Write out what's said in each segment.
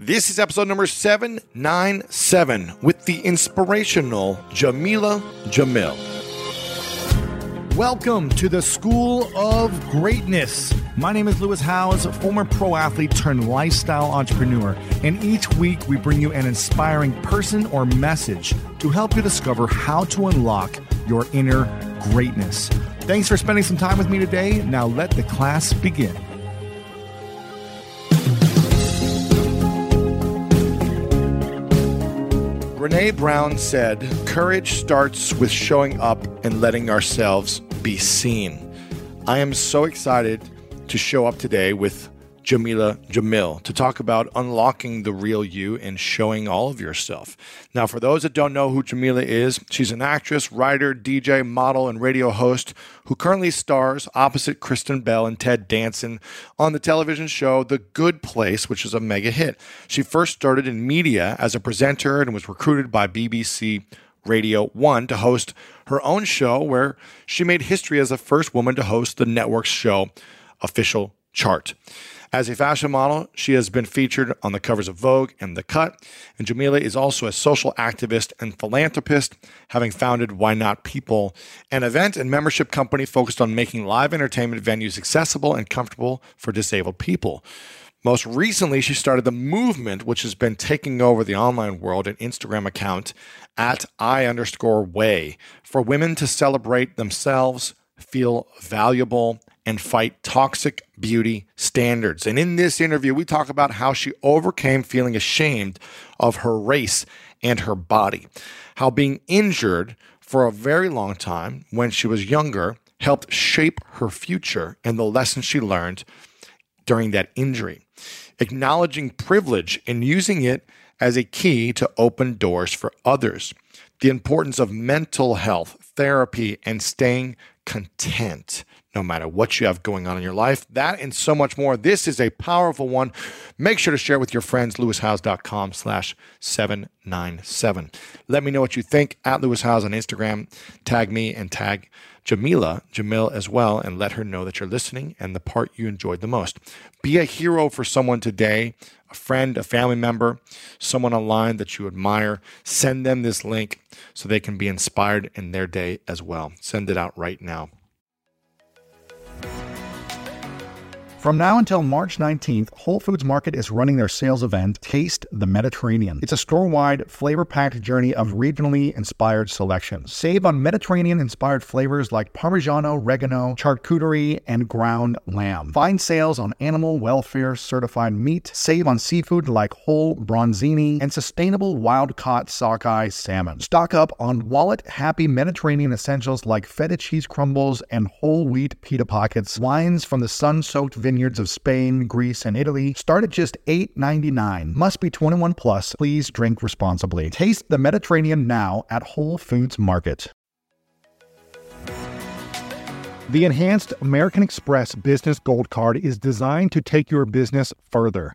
This is episode number 797 with the inspirational Jameela Jamil. Welcome to the School of Greatness. My name is Lewis Howes, former pro athlete turned lifestyle entrepreneur, and each week we bring you an inspiring person or message to help you discover how to unlock your inner greatness. Thanks for spending some time with me today. Now let the class begin. Brene Brown said, Courage starts with showing up and letting ourselves be seen. I am so excited to show up today with Jameela Jamil to talk about unlocking the real you and showing all of yourself. Now, for those that don't know who Jameela is, she's an actress, writer, DJ, model, and radio host who currently stars opposite Kristen Bell and Ted Danson on the television show The Good Place, which is a mega hit. She first started in media as a presenter and was recruited by BBC Radio 1 to host her own show, where she made history as the first woman to host the network's show official chart. As a fashion model, she has been featured on the covers of Vogue and The Cut. And Jameela is also a social activist and philanthropist, having founded Why Not People, an event and membership company focused on making live entertainment venues accessible and comfortable for disabled people. Most recently, she started the movement, which has been taking over the online world, an Instagram account at I underscore weigh for women to celebrate themselves, feel valuable, and fight toxic beauty standards. And in this interview, we talk about how she overcame feeling ashamed of her race and her body, how being injured for a very long time when she was younger helped shape her future and the lessons she learned during that injury, acknowledging privilege and using it as a key to open doors for others, the importance of mental health, therapy, and staying content no matter what you have going on in your life. That and so much more. This is a powerful one. Make sure to share with your friends, lewishowes.com slash 797. Let me know what you think at Lewis Howes on Instagram. Tag me and tag Jameela, Jamil as well, and let her know that you're listening and the part you enjoyed the most. Be a hero for someone today, a friend, a family member, someone online that you admire. Send them this link so they can be inspired in their day as well. Send it out right now. From now until March 19th, Whole Foods Market is running their sales event, Taste the Mediterranean. It's a store wide, flavor packed journey of regionally inspired selections. Save on Mediterranean inspired flavors like Parmigiano, Reggiano, charcuterie, and ground lamb. Find sales on animal welfare certified meat. Save on seafood like whole bronzini and sustainable wild caught sockeye salmon. Stock up on wallet happy Mediterranean essentials like feta cheese crumbles and whole wheat pita pockets. Wines from the sun soaked vineyards vineyards of Spain, Greece, and Italy start at just $8.99. Must be 21 plus. Please drink responsibly. Taste the Mediterranean now at Whole Foods Market. The enhanced American Express Business Gold Card is designed to take your business further.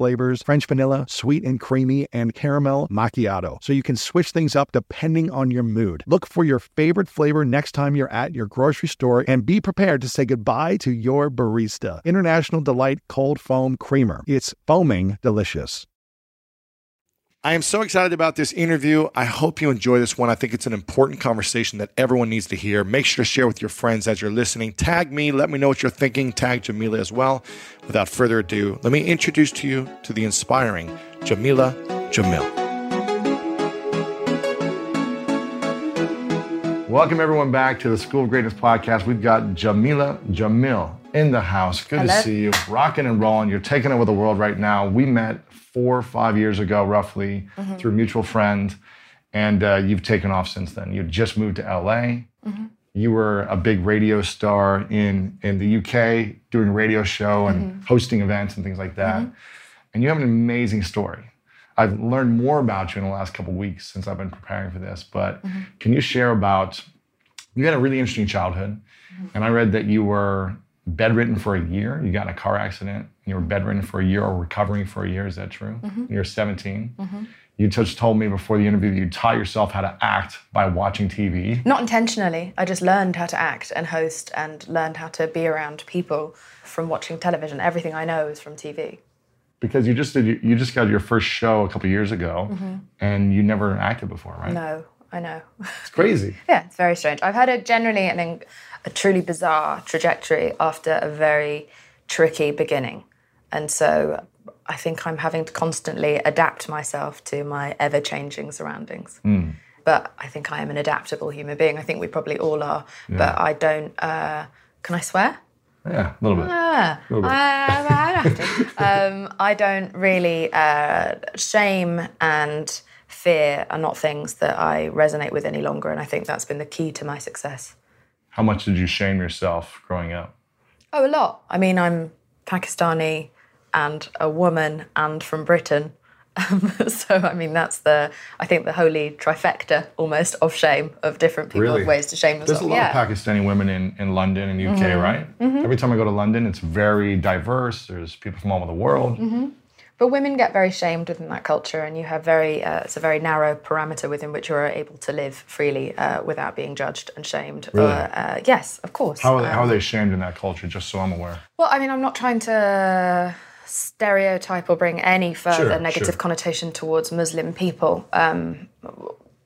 flavors French vanilla, sweet and creamy, and caramel macchiato. So you can switch things up depending on your mood. Look for your favorite flavor next time you're at your grocery store and be prepared to say goodbye to your barista. International Delight Cold Foam Creamer. It's foaming delicious. I am so excited about this interview. I hope you enjoy this one. I think it's an important conversation that everyone needs to hear. Make sure to share with your friends as you're listening. Tag me, let me know what you're thinking. Tag Jameela as well. Without further ado, let me introduce to you to the inspiring Jameela Jamil. Welcome everyone back to the School of Greatness podcast. We've got Jameela Jamil in the house. Good Hello. to see you. Rocking and rolling. You're taking over the world right now. We met four or five years ago, roughly, mm-hmm. through a mutual friend, and uh, you've taken off since then. You just moved to LA. Mm-hmm. You were a big radio star in in the UK, doing a radio show and mm-hmm. hosting events and things like that. And you have an amazing story. I've learned more about you in the last couple weeks since I've been preparing for this. But can you share about? You had a really interesting childhood, and I read that you were bedridden for a year. You got in a car accident. And you were bedridden for a year or recovering for a year. Is that true? Mm-hmm. You're 17. Mm-hmm. You just told me before the interview that you taught yourself how to act by watching TV. Not intentionally. I just learned how to act and host and learned how to be around people from watching television. Everything I know is from TV. Because you just did, you just got your first show a couple years ago, mm-hmm. and you never acted before, right? No, I know. It's crazy. yeah, it's very strange. I've had a generally an, a truly bizarre trajectory after a very tricky beginning. And so I think I'm having to constantly adapt myself to my ever changing surroundings. But I think I am an adaptable human being. I think we probably all are. But I don't, uh, can I swear? Yeah, a little bit. Ah, little bit. I, um, I don't really. Uh, shame and fear are not things that I resonate with any longer, and I think that's been the key to my success. How much did you shame yourself growing up? Oh, a lot. I mean, I'm Pakistani and a woman and from Britain. Um, so, I mean, that's the, I think, the holy trifecta almost of shame, of different people, Really? of ways to shame There's a lot yeah. Mm-hmm. of Pakistani women in, in London and UK, right? Every time I go to London, it's very diverse. There's people from all over the world. Mm-hmm. But women get very shamed within that culture, and you have very, uh, it's a very narrow parameter within which you are able to live freely uh, without being judged and shamed. Really? Uh, uh, yes, of course. How are, they, how are Um, they shamed in that culture, just so I'm aware? Well, I mean, I'm not trying to stereotype or bring any further Sure, negative sure. connotation towards Muslim people. Um,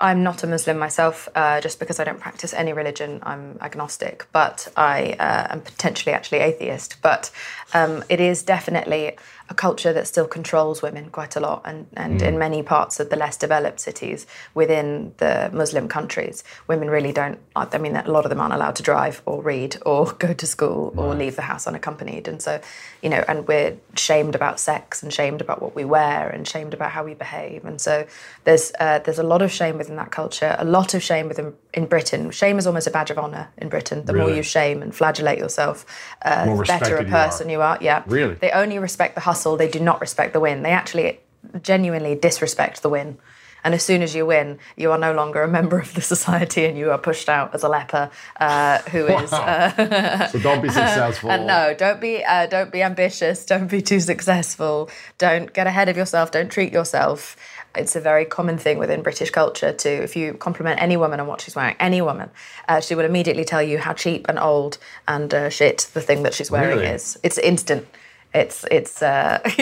I'm not a Muslim myself, uh, just because I don't practice any religion. I'm agnostic, but I uh, am potentially actually atheist. But um, it is definitely a culture that still controls women quite a lot, and, and Mm. in many parts of the less developed cities within the Muslim countries, women really don't. I mean, a lot of them aren't allowed to drive or read or go to school or leave the house unaccompanied, and so you know, and we're shamed about sex and shamed about what we wear and shamed about how we behave, and so there's uh, there's a lot of shame within that culture, a lot of shame within in Britain. Shame is almost a badge of honor in Britain. The more you shame and flagellate yourself, uh, the better a respected you are. person you are. Yeah, Really? They only respect the They do not respect the win. They actually genuinely disrespect the win. And as soon as you win, you are no longer a member of the society, and you are pushed out as a leper uh, who is. Uh, So don't be successful. and no, don't be uh, don't be ambitious. Don't be too successful. Don't get ahead of yourself. Don't treat yourself. It's a very common thing within British culture to, if you compliment any woman on what she's wearing, any woman, uh, she will immediately tell you how cheap and old and uh, shit the thing that she's wearing Really? is. It's instant. It's it's. Uh, Why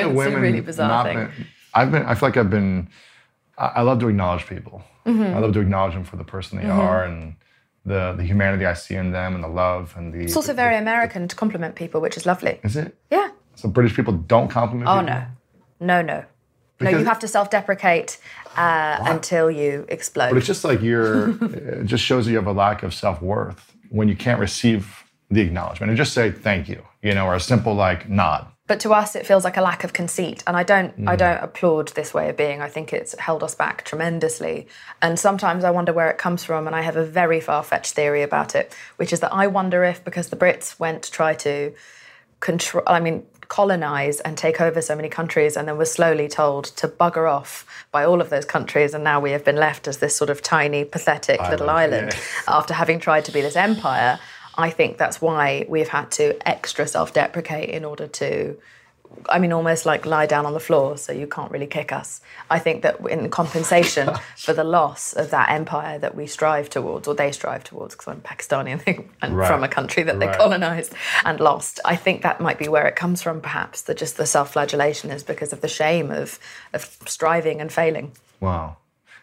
it's women a really bizarre thing. been, I've been. I feel like I've been. I, love to acknowledge people. Mm-hmm. I love to acknowledge them for the person they are and the the humanity I see in them and the love and the. It's also very American to compliment people, which is lovely. Is it? Yeah. So British people don't compliment. Oh people? no, no, no. no, Because- you have to self-deprecate uh, until you explode. But it's just like you're. it just shows that you have a lack of self worth when you can't receive the acknowledgement and just say thank you, you know, or a simple like nod. but to us it feels like a lack of conceit and i don't i mm. don't applaud this way of being. I think it's held us back tremendously. And sometimes i wonder where it comes from and i have a very far-fetched theory about it which is that i wonder if because the brits went to try to control i mean colonize and take over so many countries and then were slowly told to bugger off by all of those countries and now we have been left as this sort of tiny pathetic little island after having tried to be this empire i think that's why we've had to extra self-deprecate in order to I mean, almost like lie down on the floor so you can't really kick us. I think that in compensation for the loss of that empire that we strive towards, or they strive towards, because I'm Pakistani and, they, and Right. from a country that they Right. colonized and lost, I think that might be where it comes from, perhaps, that just the self flagellation is because of the shame of, of striving and failing. Wow.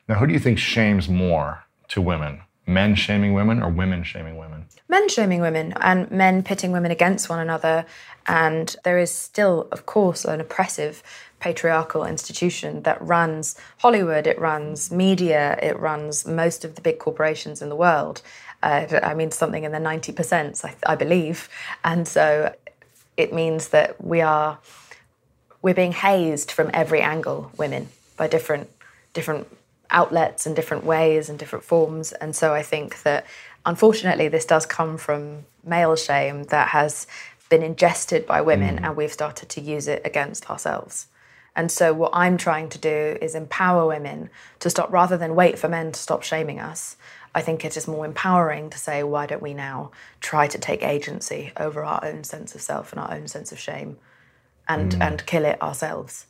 Now, who do you think shames more to women? Men shaming women or women shaming women? men shaming women and men pitting women against one another. And there is still, of course, an oppressive patriarchal institution that runs Hollywood, it runs media, it runs most of the big corporations in the world. Uh, I mean, something in the 90%, I, I believe. And so it means that we are we're being hazed from every angle women by different different outlets and different ways and different forms. And so i think that unfortunately this does come from male shame that has been ingested by women mm. and we've started to use it against ourselves. And so what i'm trying to do is empower women to stop rather than wait for men to stop shaming us I think it is more empowering to say, why don't we now try to take agency over our own sense of self and our own sense of shame and, mm. and kill it ourselves?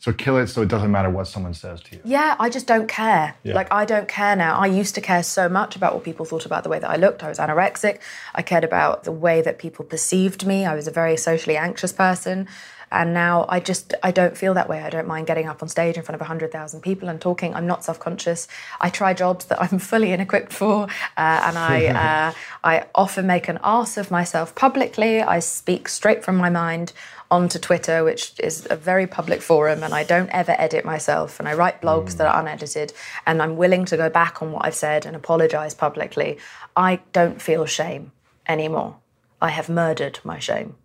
So kill it so it doesn't matter what someone says to you. Yeah, I just don't care. Like, I don't care now. I used to care so much about what people thought about the way that I looked. I was anorexic. I cared about the way that people perceived me. I was a very socially anxious person. And now I just, I don't feel that way. I don't mind getting up on stage in front of 100,000 people and talking. I'm not self conscious. I try jobs that I'm fully inequipped for. Uh, and I, uh, I often make an ass of myself publicly. I speak straight from my mind onto Twitter, which is a very public forum, and I don't ever edit myself. And I write blogs that are unedited, and I'm willing to go back on what I've said and apologize publicly. I don't feel shame anymore. I have murdered my shame.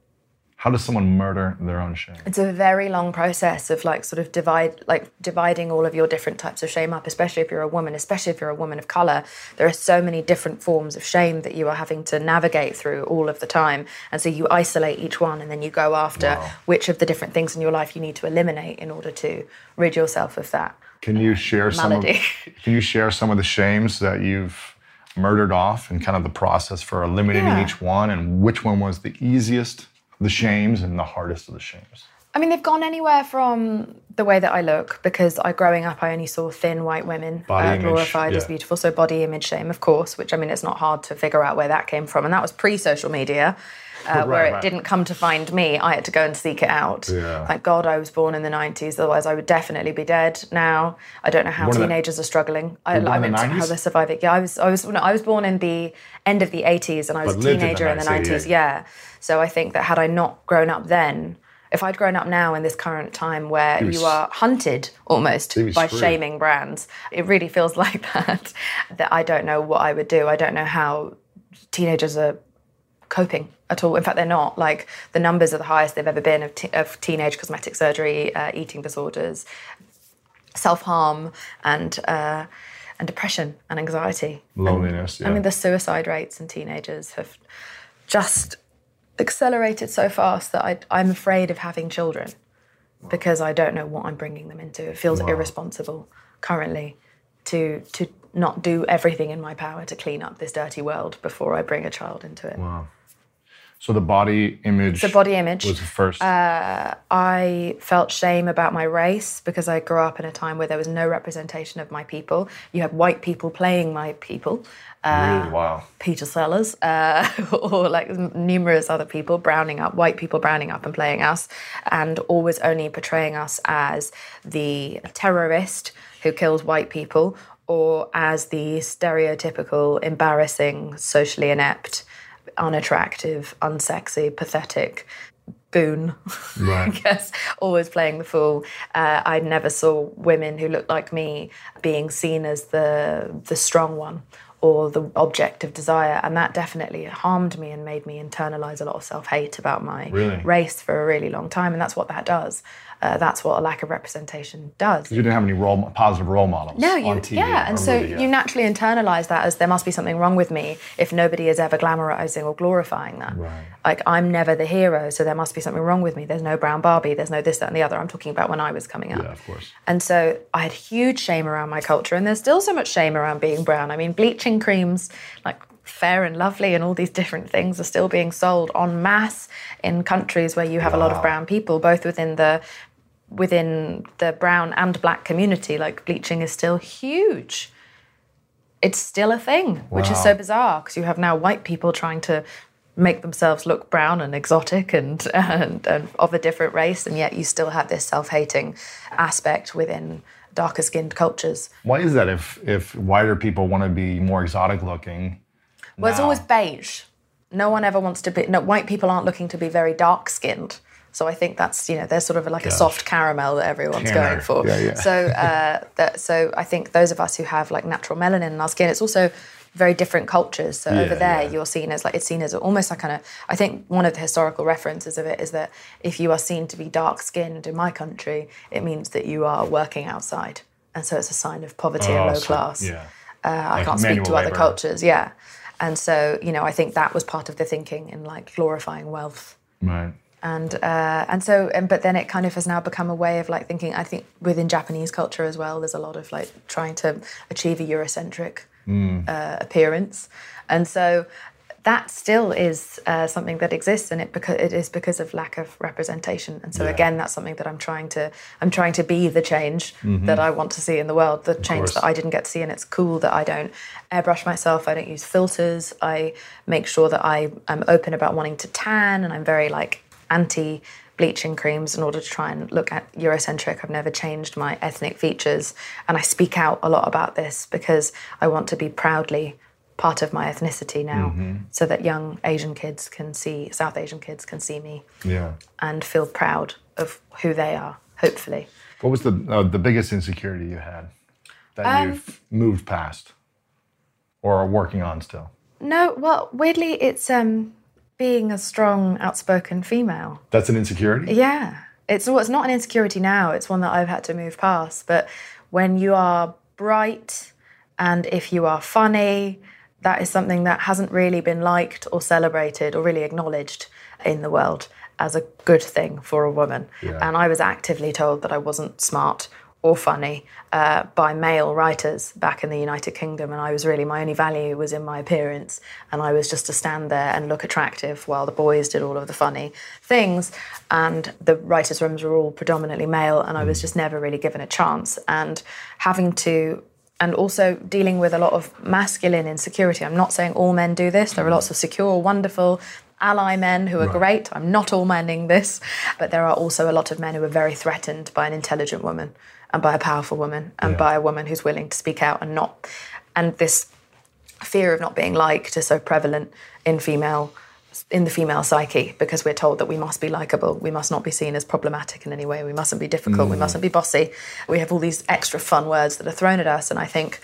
How does someone murder their own shame? It's a very long process of like sort of divide like dividing all of your different types of shame up, especially if you're a woman, especially if you're a woman of color. There are so many different forms of shame that you are having to navigate through all of the time. And so you isolate each one and then you go after which of the different things in your life you need to eliminate in order to rid yourself of that. Can you share some of, Can you share some of the shames that you've murdered off and kind of the process for eliminating Yeah. each one and which one was the easiest the shames and the hardest of the shames? I mean, they've gone anywhere from the way that I look, because I growing up, I only saw thin white women Body uh, image, glorified as beautiful. So body image shame, of course, which I mean, it's not hard to figure out where that came from, and that was pre-social media. Uh, where Right, it right. didn't come to find me, I had to go and seek it out. Yeah. Thank God I was born in the 90s, otherwise, I would definitely be dead now. I don't know how Born in the- teenagers are struggling. I, I mean, how 90s? they're surviving. Yeah, I was, I was, no, I was born in the end of the 80s and I was But a lived in the teenager in the 90s, 90s. 88. Yeah. So I think that had I not grown up then, if I'd grown up now in this current time where be you are hunted almost by screwed. shaming brands, it really feels like that. That I don't know what I would do. I don't know how teenagers are coping at all. In fact, they're not. Like the numbers are the highest they've ever been of, te- of teenage cosmetic surgery, uh, eating disorders, self harm, and uh, and depression and anxiety. And, Loneliness, I mean, the suicide rates in teenagers have just accelerated so fast that I, I'm afraid of having children because I don't know what I'm bringing them into. It feels irresponsible currently to to not do everything in my power to clean up this dirty world before I bring a child into it. Wow. So the body image. The body image. was the first. I felt shame about my race because I grew up in a time where there was no representation of my people. You had white people playing my people. really? Wow. Peter Sellers, uh, or like numerous other people browning up, white people browning up and playing us, and always only portraying us as the terrorist who kills white people, or as the stereotypical, embarrassing, socially inept, unattractive, unsexy, pathetic boon. I guess always playing the fool. Uh, I never saw women who looked like me being seen as the the strong one or the object of desire. And that definitely harmed me and made me internalize a lot of self hate about my Really? race for a really long time. And that's what that does. Uh, that's what a lack of representation does. You didn't have any role, positive role models No, on you, TV. yeah, and so yeah. you naturally internalize that as there must be something wrong with me if nobody is ever glamorizing or glorifying that. Right. Like I'm never the hero, so there must be something wrong with me. There's no brown Barbie. There's no this, that, and the other. I'm talking about when I was coming up. Yeah, of course. And so I had huge shame around my culture, and there's still so much shame around being brown. I mean, bleaching creams, like Fair and Lovely, and all these different things are still being sold en masse in countries where you have a lot of brown people, both within the within the brown and black community. Like bleaching is still huge. It's still a thing, which is so bizarre because you have now white people trying to make themselves look brown and exotic and, and, and of a different race, and yet you still have this self-hating aspect within darker skinned cultures. Why is that? If if whiter people want to be more exotic looking, Well, it's always beige. No one ever wants to be. No, white people aren't looking to be very dark skinned. So I think that's you know there's sort of like a soft caramel that everyone's going for. Yeah, yeah. So uh, that, so I think those of us who have like natural melanin in our skin, it's also very different cultures. So over Yeah, there, yeah. you're seen as like it's seen as almost like kind of. I think one of the historical references of it is that if you are seen to be dark skinned in my country, it means that you are working outside, and so it's a sign of poverty and Oh, low class. Yeah. Uh, I Like can't speak manual to other labor. cultures. Yeah. And so, you know, I think that was part of the thinking in like glorifying wealth. Right. And uh, and so, and but then it kind of has now become a way of like thinking. I think within Japanese culture as well, there's a lot of like trying to achieve a Eurocentric uh, appearance, and so that still is uh, something that exists, and it because it is because of lack of representation. And so Yeah. again, that's something that I'm trying to I'm trying to be the change that I want to see in the world, the change course. that I didn't get to see, and it's cool that I don't airbrush myself. I don't use filters. I make sure that I am open about wanting to tan, and I'm very like anti bleaching creams in order to try and look at Eurocentric. I've never changed my ethnic features, and I speak out a lot about this because I want to be proudly part of my ethnicity now, so that young Asian kids can see South Asian kids can see me Yeah. and feel proud of who they are. Hopefully. What was the uh, the biggest insecurity you had that Um, you've moved past or are working on still? No, well, weirdly, it's um, being a strong, outspoken female. That's an insecurity. Yeah, It's, it's not an insecurity now. It's one that I've had to move past. But when you are bright, and if you are funny, that is something that hasn't really been liked or celebrated or really acknowledged in the world as a good thing for a woman. Yeah. And I was actively told that I wasn't smart or funny uh, by male writers back in the United Kingdom, and I was really my only value was in my appearance, and I was just to stand there and look attractive while the boys did all of the funny things, and the writers' rooms were all predominantly male, and I was just never really given a chance, and having to. And also dealing with a lot of masculine insecurity. I'm not saying all men do this. There are lots of secure, wonderful, ally men who are great. I'm not all menning this, but there are also a lot of men who are very threatened by an intelligent woman and by a powerful woman and Yeah. by a woman who's willing to speak out and not. And this fear of not being liked is so prevalent in female in the female psyche because we're told that we must be likable we must not be seen as problematic in any way we mustn't be difficult we mm. mustn't be bossy we have all these extra fun words that are thrown at us and i think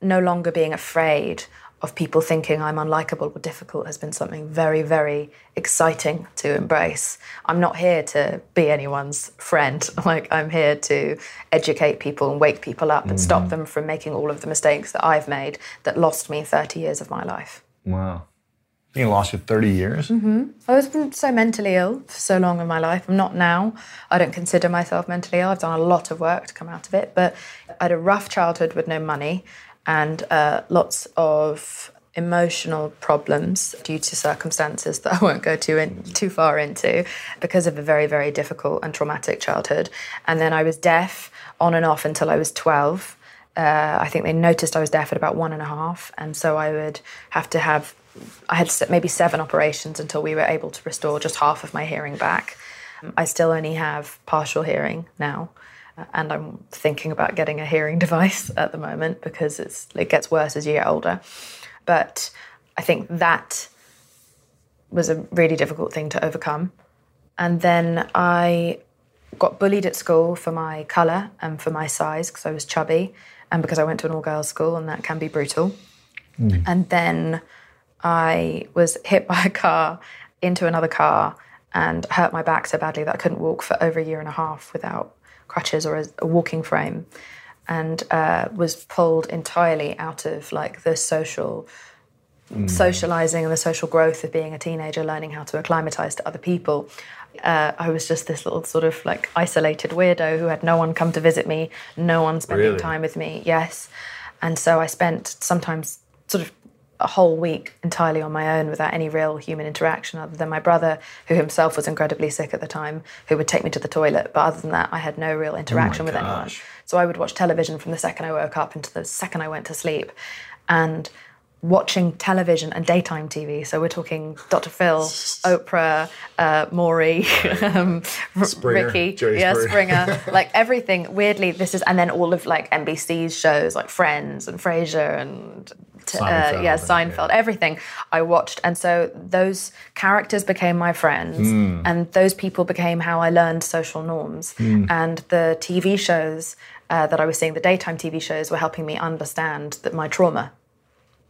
no longer being afraid of people thinking I'm unlikable or difficult has been something very, very exciting to embrace. I'm not here to be anyone's friend. Like, I'm here to educate people and wake people up and stop them from making all of the mistakes that I've made that lost me 30 years of my life. Wow. It lost you 30 years. Mm-hmm. I was been so mentally ill for so long in my life. I'm not now. I don't consider myself mentally ill. I've done a lot of work to come out of it, but I had a rough childhood with no money and uh, lots of emotional problems due to circumstances that I won't go too in, too far into because of a very very difficult and traumatic childhood. And then I was deaf on and off until I was 12. Uh, I think they noticed I was deaf at about one and a half, and so I would have to have. I had maybe seven operations until we were able to restore just half of my hearing back. I still only have partial hearing now, and I'm thinking about getting a hearing device at the moment because it's it gets worse as you get older. But I think that was a really difficult thing to overcome. And then I got bullied at school for my colour and for my size because I was chubby and because I went to an all girls school and that can be brutal. Hmm. And then I was hit by a car into another car and hurt my back so badly that I couldn't walk for over a year and a half without crutches or a, a walking frame, and uh, was pulled entirely out of like the social socializing and the social growth of being a teenager, learning how to acclimatize to other people. Uh, I was just this little sort of like isolated weirdo who had no one come to visit me, no one spending Really? time with me. Yes. And so I spent sometimes sort of a whole week entirely on my own without any real human interaction other than my brother, who himself was incredibly sick at the time, who would take me to the toilet. But other than that, I had no real interaction with anyone. So I would watch television from the second I woke up until the second I went to sleep. And watching television and daytime TV. So we're talking Dr. Phil, Oprah, uh, Maury, um, Springer, Ricki, Jerry yeah. Springer, like everything. Weirdly, this is, and then all of like NBC's shows like Friends and Frasier and t- uh, Seinfeld yeah, Seinfeld, everything I watched. And so those characters became my friends, Hmm. and those people became how I learned social norms. And the TV shows uh, that I was seeing, the daytime TV shows, were helping me understand that my trauma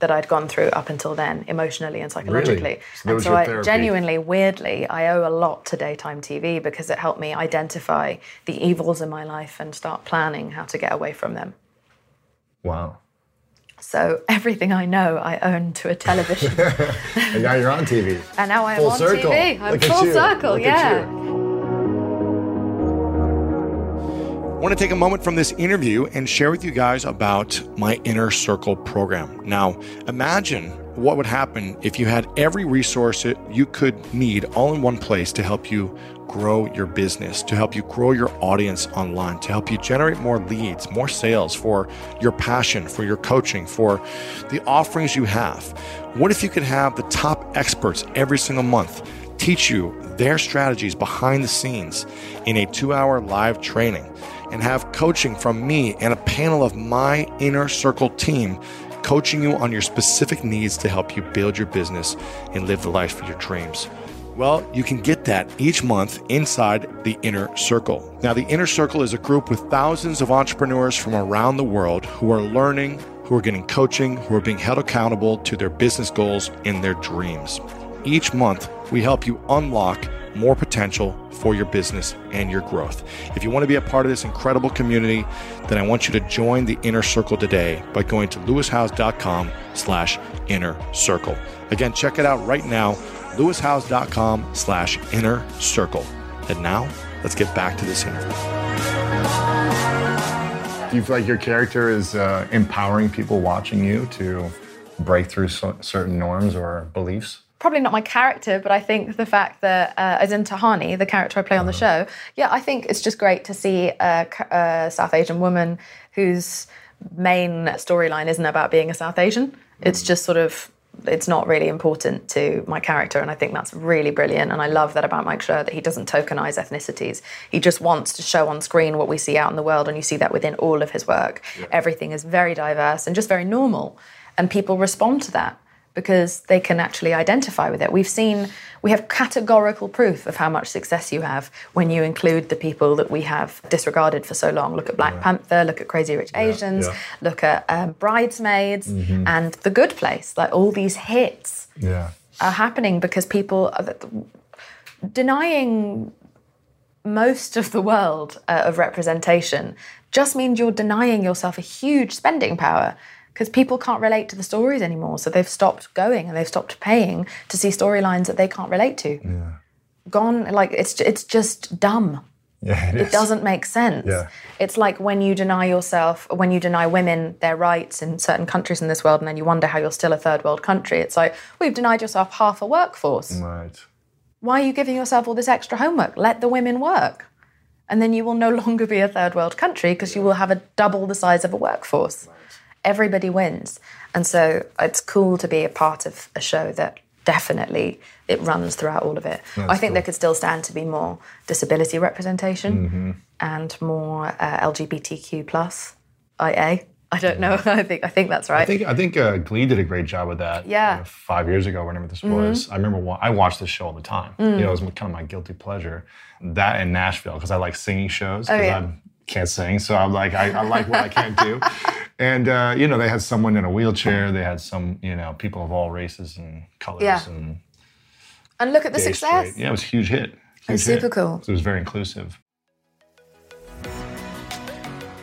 that I'd gone through up until then, emotionally and psychologically. So and so I genuinely, weirdly, I owe a lot to daytime TV because it helped me identify the evils in my life and start planning how to get away from them. Wow. So everything I know, I own to a television. And now you're on TV. and now I'm Full on circle. TV. I'm Look at full you. circle, Look at yeah. you. I want to take a moment from this interview and share with you guys about my Inner Circle program. Now, imagine what would happen if you had every resource that you could need all in one place to help you grow your business, to help you grow your audience online, to help you generate more leads, more sales for your passion, for your coaching, for the offerings you have. What if you could have the top experts every single month teach you their strategies behind the scenes in a two hour live training? and have coaching from me and a panel of my inner circle team coaching you on your specific needs to help you build your business and live the life of your dreams. Well, you can get that each month inside the Inner Circle. Now, the Inner Circle is a group with thousands of entrepreneurs from around the world who are learning, who are getting coaching, who are being held accountable to their business goals and their dreams. Each month, we help you unlock more potential for your business and your growth. If you want to be a part of this incredible community, then I want you to join the Inner Circle today by going to lewishowes.com slash inner circle. Again, check it out right now, lewishowes.com slash inner circle. And now, let's get back to this interview. Do you feel like your character is uh, empowering people watching you to break through so- certain norms or beliefs? probably not my character, but I think the fact that, uh, as in Tahani, the character I play on the show, yeah, I think it's just great to see a South Asian woman whose main storyline isn't about being a South Asian. It's just sort of. It's not really important to my character, and I think that's really brilliant. And I love that about Mike Schur that he doesn't tokenize ethnicities. He just wants to show on screen what we see out in the world, and you see that within all of his work. Everything is very diverse and just very normal, and people respond to that because they can actually identify with it. We've seen, we have categorical proof of how much success you have when you include the people that we have disregarded for so long. Look at Black Panther, look at Crazy Rich Asians, yeah. look at um, Bridesmaids and The Good Place. Like all these hits Yeah. are happening because people are denying most of the world uh, of representation just means you're denying yourself a huge spending power because people can't relate to the stories anymore so they've stopped going and they've stopped paying to see storylines that they can't relate to Yeah. gone like it's it's just dumb Yeah, it doesn't make sense. Yeah. It's like when you deny yourself, when you deny women their rights in certain countries in this world, and then you wonder how you're still a third world country. It's like, well, you've denied yourself half a workforce. Right. Why are you giving yourself all this extra homework? Let the women work. And then you will no longer be a third world country because you will have a double the size of a workforce. Everybody wins. And so it's cool to be a part of a show that definitely it runs throughout all of it. I think there could still stand to be more disability representation and more uh, LGBTQ plus IA. I don't know. I think I think that's right. I think I think uh, Glee did a great job with that. Yeah. Mm-hmm. uh, five years ago, whenever this was, I remember I watched this show all the time. Mm. You know, it was kind of my guilty pleasure. That and Nashville because I like singing shows Oh, yeah. I can't sing, so I'm like I, I like what I can't do. And uh, you know, they had someone in a wheelchair. They had some, you know, people of all races and colors. Yeah. And And look at the success. straight. Yeah, it was a huge hit. Huge It's super cool. So it was very inclusive.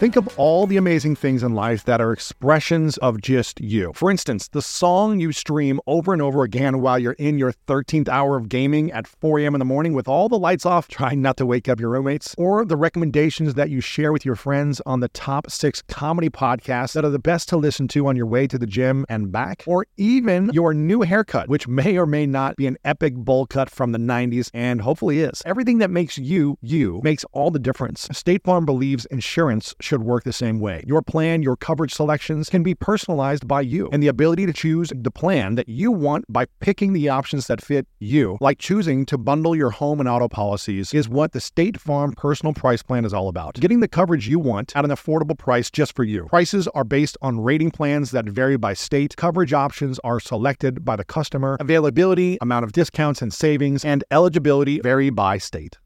Think of all the amazing things in life that are expressions of just you. For instance, the song you stream over and over again while you're in your 13th hour of gaming at 4 a.m. in the morning with all the lights off, trying not to wake up your roommates, or the recommendations that you share with your friends on the top six comedy podcasts that are the best to listen to on your way to the gym and back, or even your new haircut, which may or may not be an epic bowl cut from the 90s and hopefully is. Everything that makes you, you, makes all the difference. State Farm believes insurance should work the same way. Your plan, your coverage selections can be personalized by you, and the ability to choose the plan that you want by picking the options that fit you, like choosing to bundle your home and auto policies, is what the State Farm Personal Price Plan is all about. Getting the coverage you want at an affordable price just for you. Prices are based on rating plans that vary by state. Coverage options are selected by the customer. Availability, amount of discounts and savings, and eligibility vary by state.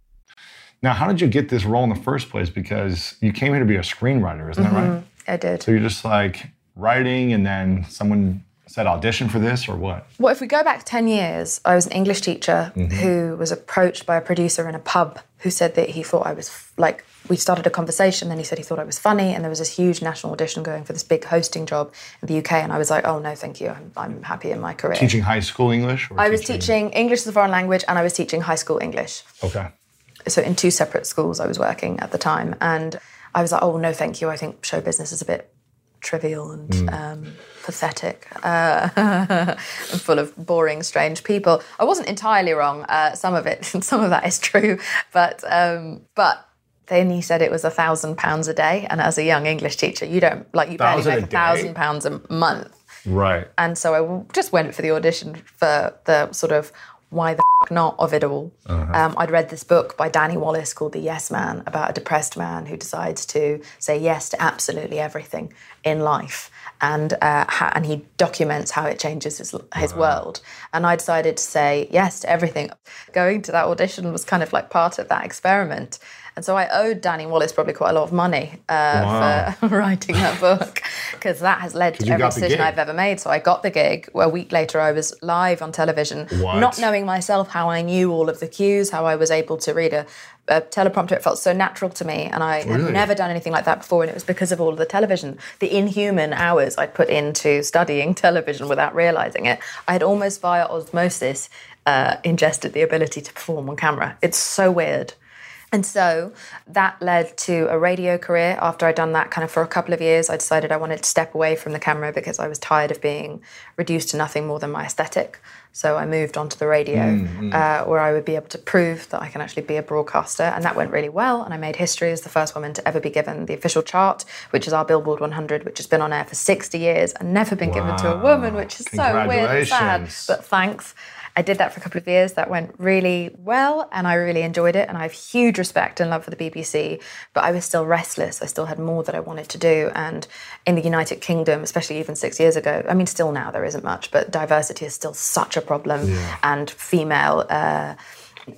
Now, how did you get this role in the first place? Because you came here to be a screenwriter, isn't that right? I did. So you're just like writing, and then someone said audition for this, or what? Well, if we go back 10 years, I was an English teacher Mm-hmm. who was approached by a producer in a pub who said that he thought I was like, we started a conversation and he said he thought I was funny. And there was this huge national audition going for this big hosting job in the UK. And I was like, oh, no, thank you. I'm, I'm happy in my career. Teaching high school English? Or I was teaching English as a foreign language and I was teaching high school English. Okay. So in two separate schools I was working at the time. And I was like, oh, no, thank you. I think show business is a bit trivial and um, pathetic uh, and full of boring, strange people. I wasn't entirely wrong. Uh, some of it, some of that is true, but um, but then he said it was a thousand pounds a day, and as a young English teacher, you don't like you barely make a thousand pounds a month. Right. And so I just went for the audition for the sort of why the f- not of it all. Um, I'd read this book by Danny Wallace called The Yes Man about a depressed man who decides to say yes to absolutely everything in life. And uh, ha- and he documents how it changes his his world. And I decided to say yes to everything. Going to that audition was kind of like part of that experiment. And so I owed Danny Wallace probably quite a lot of money uh, for writing that book because that has led to every decision. I've ever made. So I got the gig. A week later, I was live on television, What? not knowing myself how I knew all of the cues, how I was able to read a, a teleprompter. It felt so natural to me, and I Really? had never done anything like that before. And it was because of all of the television, the inhuman hours I'd put into studying television without realizing it. I had almost via osmosis uh, ingested the ability to perform on camera. It's so weird. And so that led to a radio career. After I'd done that kind of for a couple of years, I decided I wanted to step away from the camera because I was tired of being reduced to nothing more than my aesthetic. So I moved onto the radio, uh, where I would be able to prove that I can actually be a broadcaster, and that went really well. And I made history as the first woman to ever be given the official chart, which is our Billboard 100, which has been on air for 60 years and never been given to a woman, which is so weird and sad. But thanks. I did that for a couple of years. That went really well, and I really enjoyed it. And I have huge respect and love for the BBC. But I was still restless. I still had more that I wanted to do. And in the United Kingdom, especially even six years ago, I mean, still now there isn't much, but diversity is still such a problem. And female. Uh,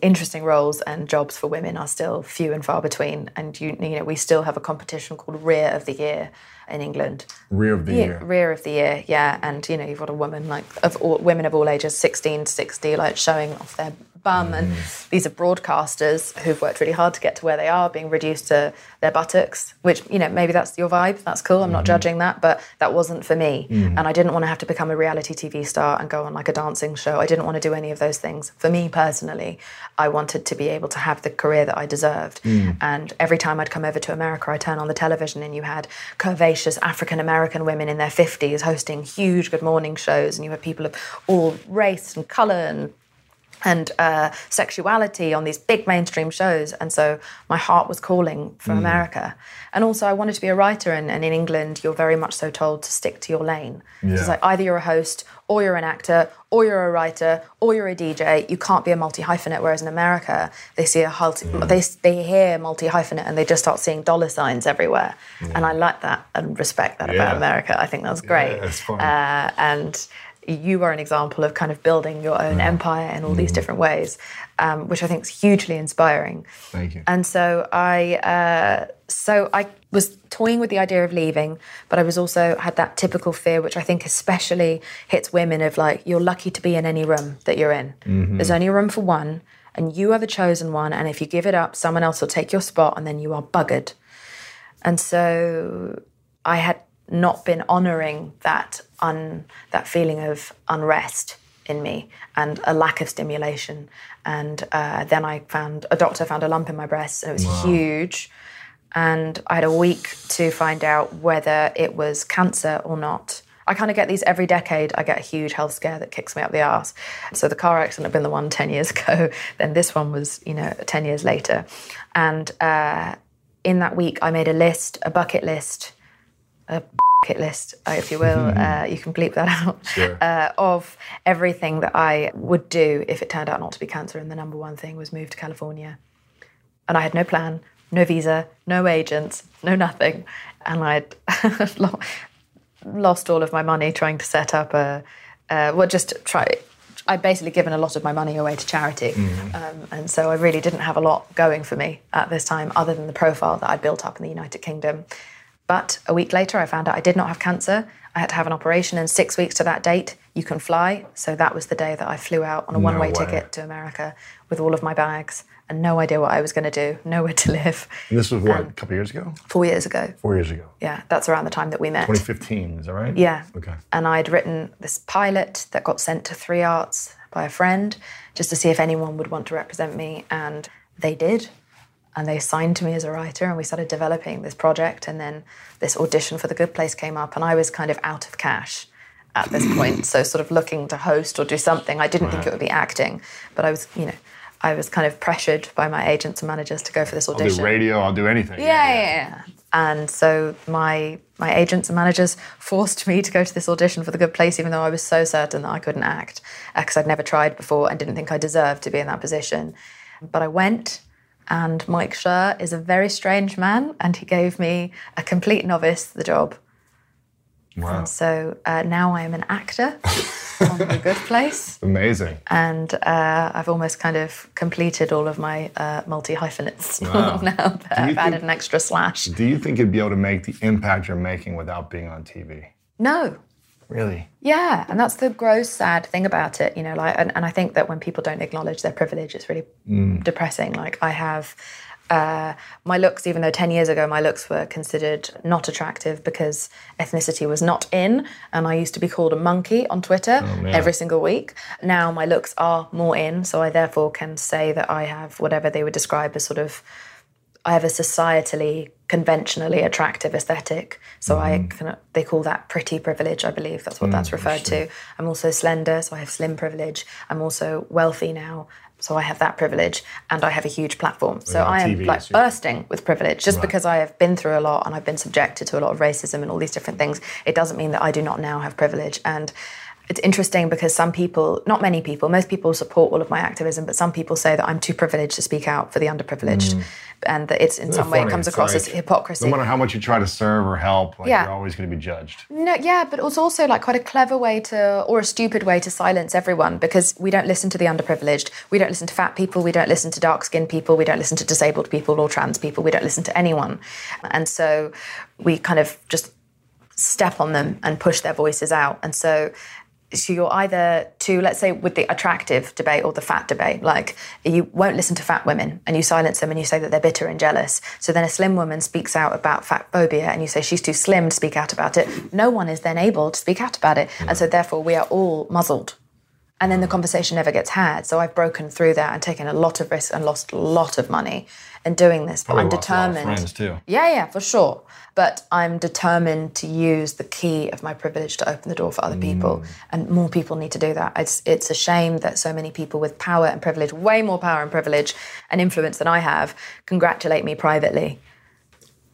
interesting roles and jobs for women are still few and far between and you, you know we still have a competition called rear of the year in england Rear of the yeah, year. rear of the year, yeah. And you know, you've got a woman like of all, women of all ages, sixteen to sixty, like showing off their bum, and mm. these are broadcasters who've worked really hard to get to where they are, being reduced to their buttocks. Which you know, maybe that's your vibe. That's cool. I'm not mm-hmm. judging that, but that wasn't for me, mm. and I didn't want to have to become a reality TV star and go on like a dancing show. I didn't want to do any of those things. For me personally, I wanted to be able to have the career that I deserved. Mm. And every time I'd come over to America, I turn on the television and you had curvaceous African American women in their 50s hosting huge good morning shows, and you had people of all race and colour and and uh, sexuality on these big mainstream shows. And so my heart was calling for America. And also, I wanted to be a writer. And, and in England, you're very much so told to stick to your lane. So it's like either you're a host, or you're an actor, or you're a writer, or you're a DJ. You can't be a multi hyphenate. Whereas in America, they see a multi, they they hear multi hyphenate and they just start seeing dollar signs everywhere. And I like that and respect that Yeah. about America. I think that's great. it's fun. Uh, and you are an example of kind of building your own empire in all these different ways, um, which I think is hugely inspiring. Thank you. And so I, uh, so I was toying with the idea of leaving, but I was also had that typical fear, which I think especially hits women of like you're lucky to be in any room that you're in. There's only room for one, and you are the chosen one. And if you give it up, someone else will take your spot, and then you are buggered. And so I had not been honoring that un that feeling of unrest in me and a lack of stimulation. And uh, then I found a doctor found a lump in my breast, and it was huge. And I had a week to find out whether it was cancer or not. I kind of get these every decade. I get a huge health scare that kicks me up the arse. So the car accident had been the one 10 years ago. Then this one was, you know, 10 years later. And uh, in that week, I made a list, a bucket list, a bucket list, uh, if you will. Uh, you can bleep that out. Sure. Uh, of everything that I would do if it turned out not to be cancer. And the number one thing was move to California. And I had no plan, no visa, no agents, no nothing. And I'd lost all of my money trying to set up a, uh, well, just try. I'd basically given a lot of my money away to charity. Um, and so I really didn't have a lot going for me at this time, other than the profile that I'd built up in the United Kingdom. But a week later, I found out I did not have cancer. I had to have an operation, and six weeks to that date, you can fly. So that was the day that I flew out on a one way way. ticket to America with all of my bags and no idea what I was going to do, nowhere to live. And this was what, a couple years ago? Four years ago. Four years ago. Yeah, that's around the time that we met. 2015, is that right? Yeah. Okay. And I'd written this pilot that got sent to Three Arts by a friend just to see if anyone would want to represent me. And they did. And they signed to me as a writer, and we started developing this project. And then this audition for The Good Place came up, and I was kind of out of cash at this point. So, sort of looking to host or do something. I didn't think it would be acting, but I was, you know, I was kind of pressured by my agents and managers to go for this I'll audition. do radio, I'll do anything. Yeah, yeah, yeah. And so my my agents and managers forced me to go to this audition for the good place, even though I was so certain that I couldn't act because I'd never tried before and didn't think I deserved to be in that position. But I went, and Mike Schur is a very strange man, and he gave me a complete novice the job. Wow. So uh, now I am an actor on the good place Amazing. and uh, I've almost kind of completed all of my uh, multi hyphenates Wow. now. I've think- added an extra slash. Do you think you'd be able to make the impact you're making without being on TV? No. Really? Yeah, and that's the gross, sad thing about it, you know. Like, and, and I think that when people don't acknowledge their privilege, it's really depressing. Like, I have Uh, my looks, even though 10 years ago my looks were considered not attractive because ethnicity was not in, and I used to be called a monkey on Twitter every single week. Now my looks are more in, so I therefore can say that I have whatever they would describe as sort of I have a societally, conventionally attractive aesthetic. So I can, they call that pretty privilege, I believe. That's what that's referred to. I'm also slender, so I have slim privilege. I'm also wealthy now, so I have that privilege, and I have a huge platform. So I am like you- bursting with privilege just because I have been through a lot and I've been subjected to a lot of racism and all these different things. It doesn't mean that I do not now have privilege and. It's interesting because some people, not many people, most people support all of my activism, but some people say that I'm too privileged to speak out for the underprivileged, and that it's in some way it Mm. Comes it's across as hypocrisy. No matter how much you try to serve or help, like, Yeah. you're always going to be judged. No, yeah, but it's also like quite a clever way to, or a stupid way to silence everyone because we don't listen to the underprivileged. We don't listen to fat people. We don't listen to dark skinned people. We don't listen to disabled people or trans people. We don't listen to anyone. And so we kind of just step on them and push their voices out. And so, so you're either to, let's say, with the attractive debate or the fat debate, like you won't listen to fat women and you silence them and you say that they're bitter and jealous. So then a slim woman speaks out about fat phobia and you say she's too slim to speak out about it. No one is then able to speak out about it. And so therefore we are all muzzled. And then the conversation never gets had. So I've broken through that and taken a lot of risk and lost a lot of money in doing this. But I'm lot of determined. Yeah, yeah, for sure. But I'm determined to use the key of my privilege to open the door for other people, and more people need to do that. It's it's a shame that so many people with power and privilege, way more power and privilege and influence than I have, congratulate me privately,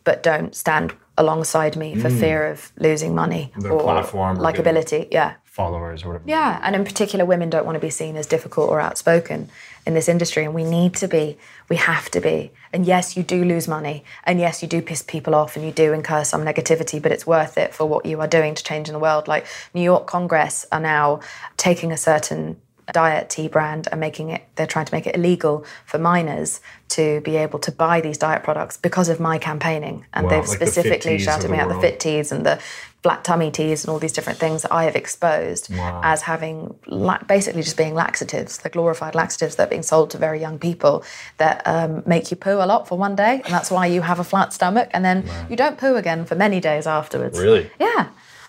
but don't stand alongside me for fear of losing money Their or platform or likability. Yeah. Followers or whatever. Yeah, and in particular, women don't want to be seen as difficult or outspoken in this industry, and we need to be. We have to be. And yes, you do lose money, and yes, you do piss people off, and you do incur some negativity, but it's worth it for what you are doing to change in the world. Like New York Congress are now taking a certain diet tea brand and making it they're trying to make it illegal for minors to be able to buy these diet products because of my campaigning and Wow, they've like specifically Teas shouted me the out the fit teas and the flat tummy teas and all these different things that I have exposed as having la- basically just being laxatives, the glorified laxatives that are being sold to very young people that um, make you poo a lot for one day, and that's why you have a flat stomach, and then you don't poo again for many days afterwards. Really? Yeah.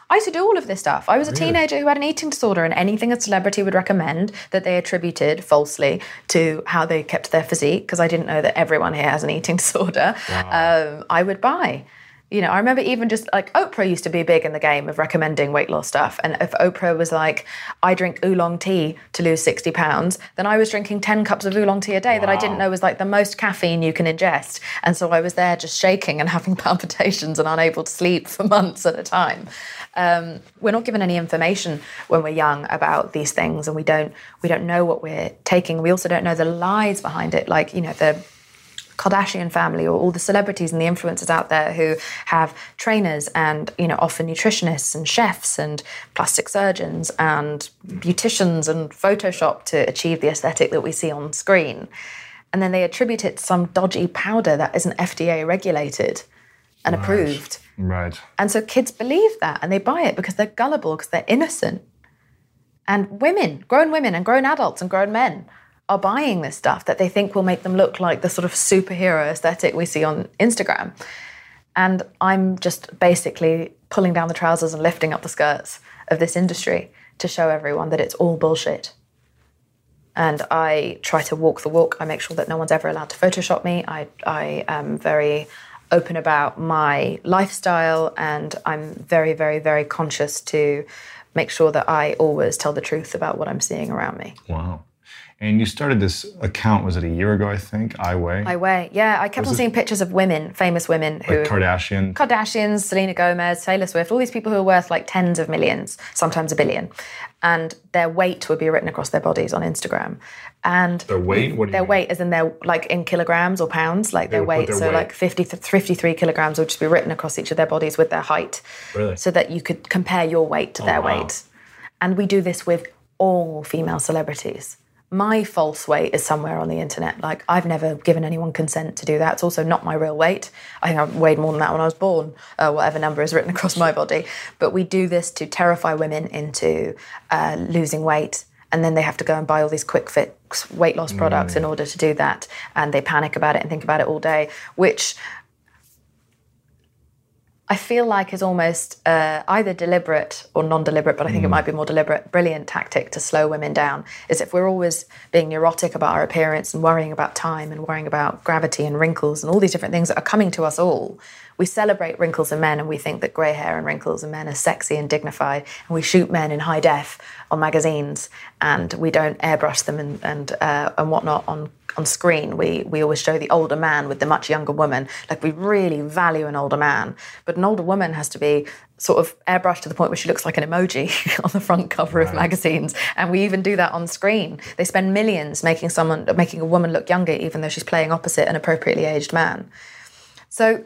I used to do all of this stuff. I was a teenager who had an eating disorder, and anything a celebrity would recommend that they attributed falsely to how they kept their physique, because I didn't know that everyone here has an eating disorder, um, I would buy. You know, I remember even just like Oprah used to be big in the game of recommending weight loss stuff. And if Oprah was like, I drink oolong tea to lose 60 pounds, then I was drinking 10 cups of oolong tea a day that I didn't know was like the most caffeine you can ingest. And so I was there just shaking and having palpitations and unable to sleep for months at a time. Um, we're not given any information when we're young about these things, and we don't we don't know what we're taking. We also don't know the lies behind it, like you know the Kardashian family or all the celebrities and the influencers out there who have trainers and you know often nutritionists and chefs and plastic surgeons and beauticians and Photoshop to achieve the aesthetic that we see on screen. And then they attribute it to some dodgy powder that isn't FDA regulated and approved. Right. And so kids believe that and they buy it because they're gullible, because they're innocent. And women, grown women and grown adults and grown men are buying this stuff that they think will make them look like the sort of superhero aesthetic we see on Instagram. And I'm just basically pulling down the trousers and lifting up the skirts of this industry to show everyone that it's all bullshit. And I try to walk the walk. I make sure that no one's ever allowed to Photoshop me. I, I am very open about my lifestyle and I'm very, very, very conscious to make sure that I always tell the truth about what I'm seeing around me. Wow. And you started this account, was it a year ago, I think? I Weigh? I weigh, yeah, I kept on seeing pictures of women, famous women who. like Kardashian. Kardashians, Selena Gomez, Taylor Swift, all these people who are worth like tens of millions, sometimes a billion. And their weight would be written across their bodies on Instagram. And Their weight? What do their mean? weight is in their like in kilograms or pounds, like their weight. their so weight. like 50 53 kilograms would just be written across each of their bodies with their height. Really? So that you could compare your weight to oh, their wow. weight. And we do this with all female celebrities. My false weight is somewhere on the internet. Like I've never given anyone consent to do that. It's also not my real weight. I think I weighed more than that when I was born, uh, whatever number is written across my body. But we do this to terrify women into uh, losing weight, and then they have to go and buy all these quick fix weight loss products in order to do that, and they panic about it and think about it all day, which I feel like is almost uh, either deliberate or non-deliberate, but I think it might be more deliberate. Brilliant tactic to slow women down is if we're always being neurotic about our appearance and worrying about time and worrying about gravity and wrinkles and all these different things that are coming to us all. We celebrate wrinkles in men and we think that grey hair and wrinkles in men are sexy and dignified, and we shoot men in high def on magazines and we don't airbrush them and and uh, and whatnot on on screen, we we always show the older man with the much younger woman. Like we really value an older man, but an older woman has to be sort of airbrushed to the point where she looks like an emoji on the front cover of magazines. And we even do that on screen. They spend millions making someone making a woman look younger, even though she's playing opposite an appropriately aged man. So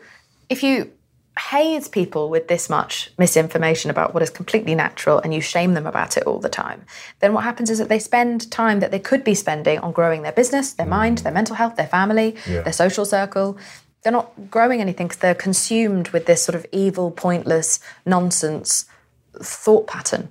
if you haze people with this much misinformation about what is completely natural and you shame them about it all the time, then what happens is that they spend time that they could be spending on growing their business, their mm. mind, their mental health, their family, their social circle. They're not growing anything because they're consumed with this sort of evil, pointless, nonsense thought pattern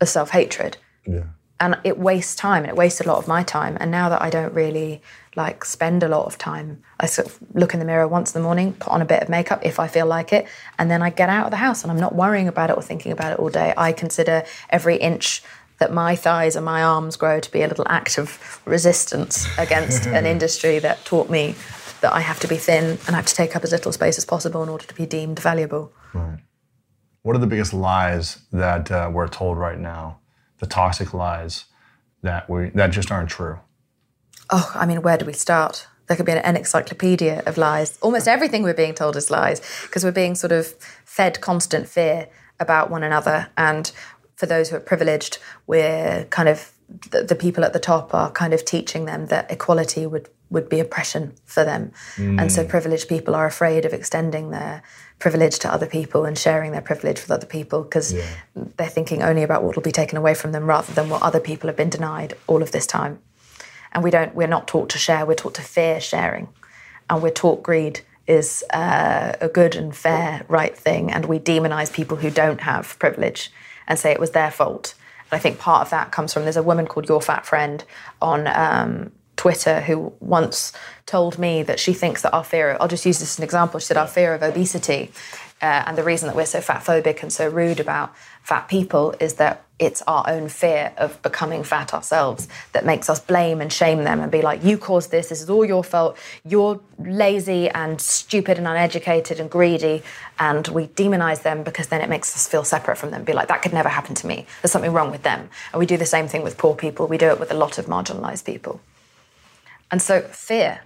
of self hatred Yeah. And it wastes time and it wasted a lot of my time and now that i don't really like spend a lot of time i sort of look in the mirror once in the morning put on a bit of makeup if i feel like it and then i get out of the house and i'm not worrying about it or thinking about it all day i consider every inch that my thighs and my arms grow to be a little act of resistance against an industry that taught me that i have to be thin and i have to take up as little space as possible in order to be deemed valuable Right. What are the biggest lies that uh, we're told right now? The toxic lies that we that just aren't true. Oh, I mean, where do we start? There could be an encyclopedia of lies. Almost everything we're being told is lies because we're being sort of fed constant fear about one another. And for those who are privileged, we're kind of the, the people at the top are kind of teaching them that equality would would be oppression for them. And so mm. privileged people are afraid of extending their privilege to other people and sharing their privilege with other people because they're thinking only about what will be taken away from them rather than what other people have been denied all of this time. And we don't we're not taught to share we're taught to fear sharing. And we're taught greed is uh, a good and fair right thing and we demonize people who don't have privilege and say it was their fault. And i think part of that comes from there's a woman called your fat friend on um, twitter who once told me that she thinks that our fear of, i'll just use this as an example she said our fear of obesity uh, and the reason that we're so fat phobic and so rude about fat people is that it's our own fear of becoming fat ourselves that makes us blame and shame them and be like, you caused this, this is all your fault, you're lazy and stupid and uneducated and greedy. And we demonize them because then it makes us feel separate from them, be like, that could never happen to me. There's something wrong with them. And we do the same thing with poor people, we do it with a lot of marginalized people. And so, fear.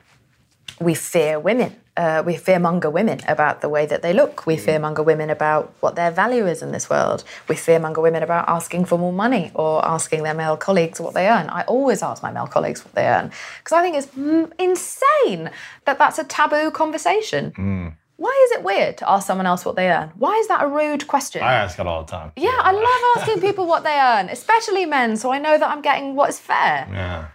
We fear women. Uh, we fearmonger women about the way that they look. We fearmonger women about what their value is in this world. We fearmonger women about asking for more money or asking their male colleagues what they earn. I always ask my male colleagues what they earn because I think it's mm, insane that that's a taboo conversation. Why is it weird to ask someone else what they earn? Why is that a rude question? I ask it all the time. yeah, I love asking people what they earn, especially men, so I know that I'm getting what is fair. Yeah.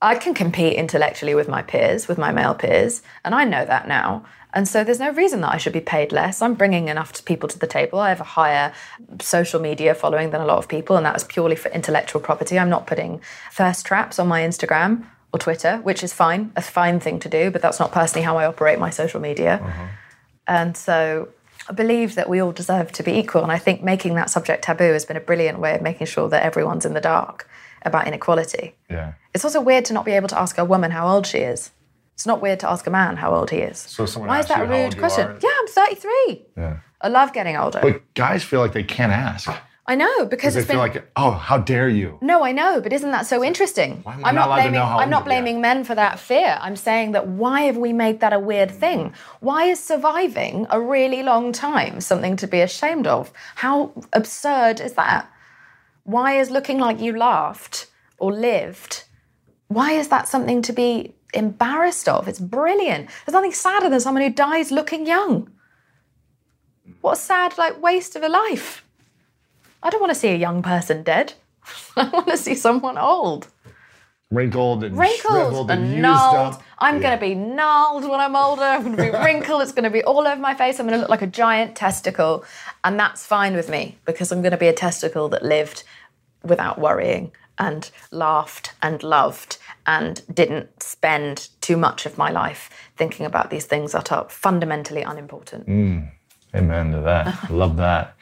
I can compete intellectually with my peers, with my male peers, and I know that now. And so there's no reason that I should be paid less. I'm bringing enough people to the table. I have a higher social media following than a lot of people, and that was purely for intellectual property. I'm not putting thirst traps on my Instagram or Twitter, which is fine, a fine thing to do, but that's not personally how I operate my social media. Uh-huh. And so I believe that we all deserve to be equal. And I think making that subject taboo has been a brilliant way of making sure that everyone's in the dark about inequality. Yeah. It's also weird to not be able to ask a woman how old she is. It's not weird to ask a man how old he is. So someone Why is that a rude question? Yeah, I'm 33. Yeah. I love getting older. But guys feel like they can't ask. I know because They it's feel been. like, oh, how dare you? no, I know, but isn't that so interesting? Why am I I'm not not blaming. I'm not blaming men for that fear. I'm saying that why have we made that a weird thing? Why is surviving a really long time something to be ashamed of? How absurd is that? Why is looking like you laughed or lived? Why is that something to be embarrassed of? It's brilliant. There's nothing sadder than someone who dies looking young. What a sad like waste of a life. I don't want to see a young person dead. I want to see someone old. Wrinkled and Wrinkled and, and gnarled. I'm Yeah. going to be gnarled when I'm older. I'm going to be wrinkled. It's going to be all over my face. I'm going to look like a giant testicle. And that's fine with me because I'm going to be a testicle that lived without worrying and laughed and loved and didn't spend too much of my life thinking about these things that are fundamentally unimportant. Mm, amen to that. Love that.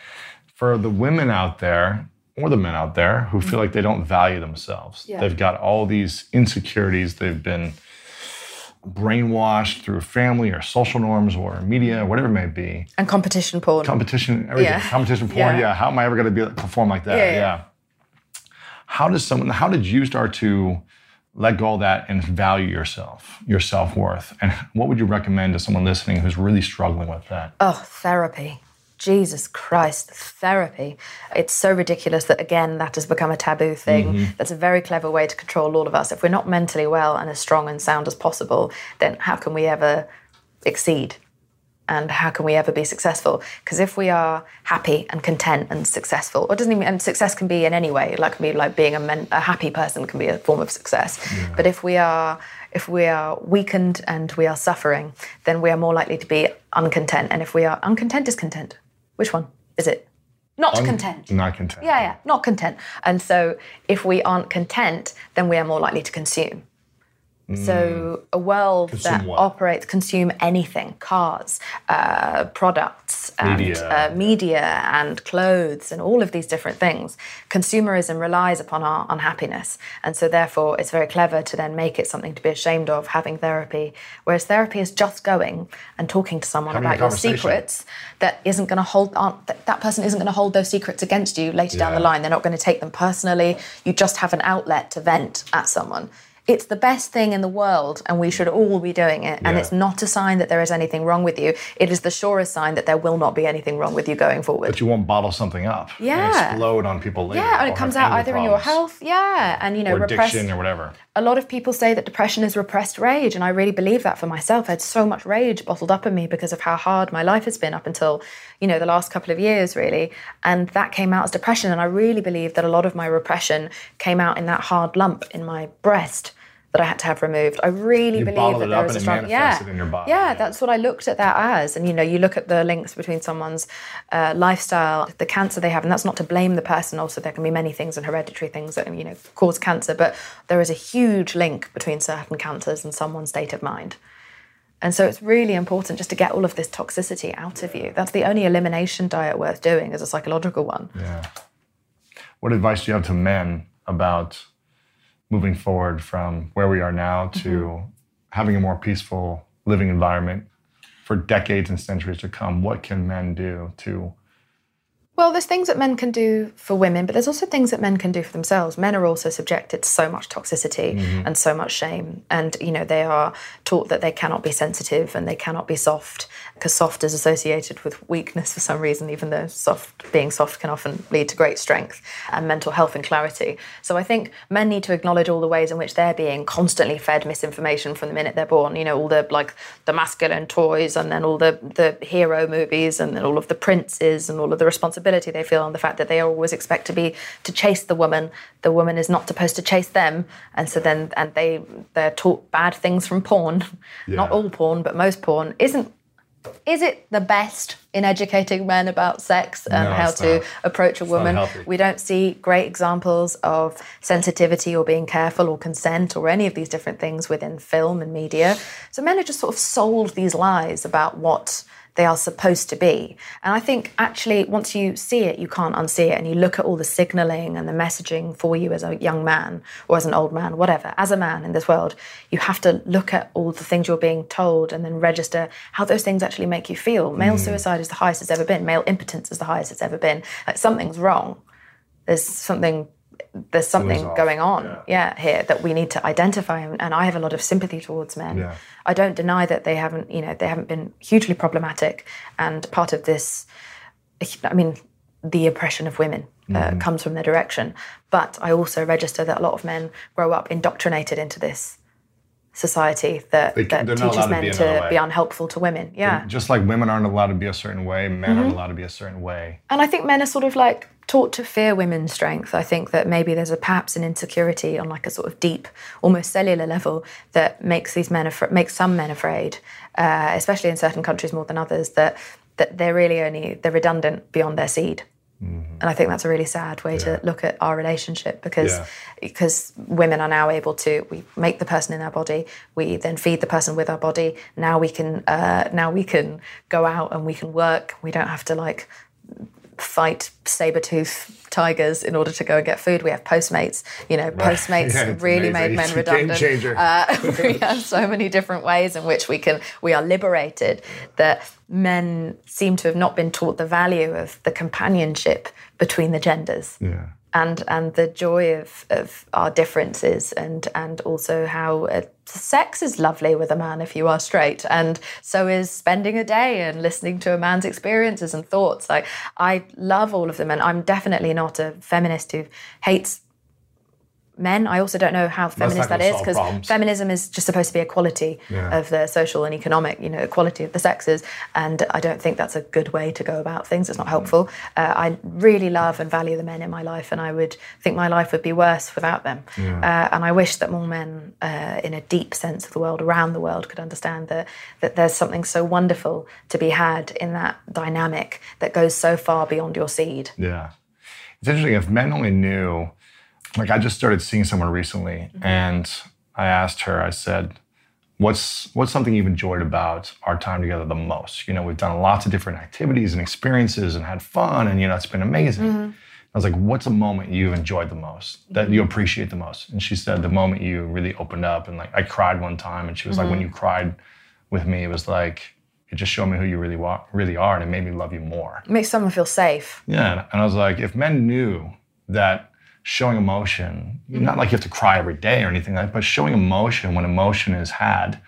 For the women out there, or the men out there who feel like they don't value themselves, Yeah. they've got all these insecurities, they've been brainwashed through family or social norms or media, whatever it may be. And competition porn. Competition, everything. Yeah. Competition porn. Yeah. Yeah. How am I ever going to be perform like that? Yeah. How does someone? How did you start to let go of that and value yourself, your self worth? And what would you recommend to someone listening who's really struggling with that? Oh, therapy. Jesus Christ, therapy. It's so ridiculous that, again, that has become a taboo thing. Mm-hmm. That's a very clever way to control all of us. If we're not mentally well and as strong and sound as possible, then how can we ever exceed? And how can we ever be successful? Because if we are happy and content and successful, or it doesn't even, and success can be in any way, like be like being a, men, a happy person can be a form of success. But if we are if we are weakened and we are suffering, then we are more likely to be uncontent. And if we are uncontent, discontent. Which one is it? Not content. Not content. Yeah, yeah, not content. And so if we aren't content, then we are more likely to consume. So a world Consume that what? operates, consume anything, cars, uh, products, and Media. Uh, media and clothes and all of these different things. Consumerism relies upon our unhappiness. And so therefore it's very clever to then make it something to be ashamed of having therapy. Whereas therapy is just going and talking to someone Having about your secrets that isn't going to hold aren't, that, that person isn't going to hold those secrets against you later down the line they're not going to take them personally you just have an outlet to vent at someone it's the best thing in the world and we should all be doing it and Yeah. it's not a sign that there is anything wrong with you it is the surest sign that there will not be anything wrong with you going forward But you won't bottle something up. and Yeah. explode on people later. yeah and it comes out either in your health yeah and you know or addiction or whatever. A lot of people say that depression is repressed rage, and I really believe that for myself. I had so much rage bottled up in me because of how hard my life has been up until, you know, the last couple of years, really. And that came out as depression. And I really believe that a lot of my repression came out in that hard lump in my breast that I had to have removed. I really You believe that it there up is a strong yeah. in your body, Yeah, yeah. that's what I looked at that as. And you know, you look at the links between someone's uh, lifestyle, the cancer they have, and that's not to blame the person. Also, there can be many things and hereditary things that you know cause cancer, but there is a huge link between certain cancers and someone's state of mind. And so it's really important just to get all of this toxicity out of you. That's the only elimination diet worth doing is a psychological one. Yeah. What advice do you have to men about moving forward from where we are now to Mm-hmm. having a more peaceful living environment for decades and centuries to come? What can men do to Well, there's things that men can do for women, but there's also things that men can do for themselves. Men are also subjected to so much toxicity mm-hmm. and so much shame. And, you know, they are taught that they cannot be sensitive and they cannot be soft because soft is associated with weakness for some reason, even though soft being soft can often lead to great strength and mental health and clarity. So I think men need to acknowledge all the ways in which they're being constantly fed misinformation from the minute they're born. You know, all the like the masculine toys and then all the the hero movies and then all of the princes and all of the responsibility they feel and the fact that they always expect to be to chase the woman. The woman is not supposed to chase them, and so then and they they're taught bad things from porn. Not all porn, but most porn isn't. Is it the best in educating men about sex and No, how to not. approach a woman? We don't see great examples of sensitivity or being careful or consent or any of these different things within film and media. So men are just sort of sold these lies about what they are supposed to be. And I think actually, once you see it, you can't unsee it. And you look at all the signaling and the messaging for you as a young man or as an old man, whatever, as a man in this world, you have to look at all the things you're being told and then register how those things actually make you feel. Male mm. suicide is the highest it's ever been, male impotence is the highest it's ever been. Like something's wrong. There's something. There's something off, going on, yeah. yeah, here that we need to identify, and I have a lot of sympathy towards men. Yeah. I don't deny that they haven't, you know, they haven't been hugely problematic, and part of this, I mean, the oppression of women uh, Mm-hmm. comes from their direction. But I also register that a lot of men grow up indoctrinated into this society that, They- that teaches allowed to men be to be unhelpful to women. Yeah. just like women aren't allowed to be a certain way, men Mm-hmm. aren't allowed to be a certain way. And I think men are sort of like taught to fear women's strength. I think that maybe there's a perhaps an insecurity on like a sort of deep, almost cellular level that makes these men afra- makes some men afraid, uh, especially in certain countries more than others. That that they're really only they're redundant beyond their seed. And I think that's a really sad way to look at our relationship because Yeah. because women are now able to we make the person in our body, we then feed the person with our body. Now we can uh, now we can go out and we can work. We don't have to like fight saber tooth tigers in order to go and get food. We have Postmates. You know, Postmates Yeah, really amazing. made men It's a game redundant. changer. Uh, we have so many different ways in which we can we are liberated that men seem to have not been taught the value of the companionship between the genders Yeah. And and the joy of, of our differences and and also how uh, sex is lovely with a man if you are straight and so is spending a day and listening to a man's experiences and thoughts. Like i love all of them and i'm definitely not a feminist who hates men. I also don't know how feminist that is because feminism is just supposed to be equality Yeah. of the social and economic you know equality of the sexes. And i don't think that's a good way to go about things. It's not helpful. Uh, i really love and value the men in my life and i would think my life would be worse without them. Uh, and i wish that more men uh, in a deep sense of the world around the world could understand that that there's something so wonderful to be had in that dynamic that goes so far beyond your seed. Yeah. It's interesting. If men only knew, like I just started seeing someone recently, mm-hmm. and I asked her, I said, What's what's something you've enjoyed about our time together the most? You know, we've done lots of different activities and experiences and had fun, and you know, it's been amazing. Mm-hmm. I was like, what's a moment you've enjoyed the most, that you mm-hmm. appreciate the most? And she said, the moment you really opened up and like I cried one time, and she was like, when you cried with me, it was like it just showed me who you really wa- really are, and it made me love you more. it makes someone feel safe Yeah, and I was like, if men knew that showing emotion, not like you have to cry every day or anything like that, but showing emotion when emotion is had,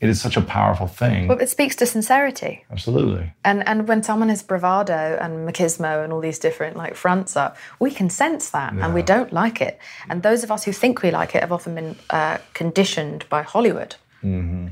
it is such a powerful thing. but it speaks to sincerity Absolutely. And and when someone has bravado and machismo and all these different like fronts up, we can sense that and we don't like it. And those of us who think we like it have often been uh, conditioned by Hollywood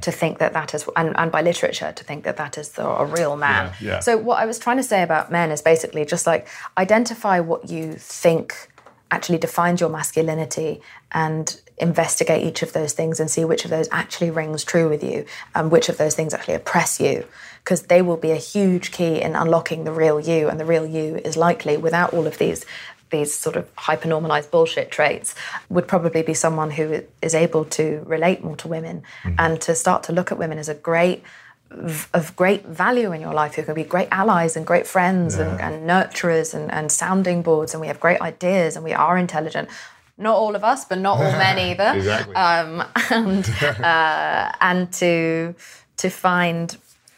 to think that that is, and, and by literature to think that that is the, a real man. Yeah, yeah. So what I was trying to say about men is basically just like identify what you think actually defines your masculinity and investigate each of those things and see which of those actually rings true with you and which of those things actually oppress you. Because they will be a huge key in unlocking the real you and the real you is likely without all of these these sort of hypernormalized bullshit traits would probably be someone who is able to relate more to women mm. and to start to look at women as a great of great value in your life. Who can be great allies and great friends and, and nurturers and, and sounding boards and we have great ideas and we are intelligent. Not all of us but not all men either. Exactly. um, and uh, and to to find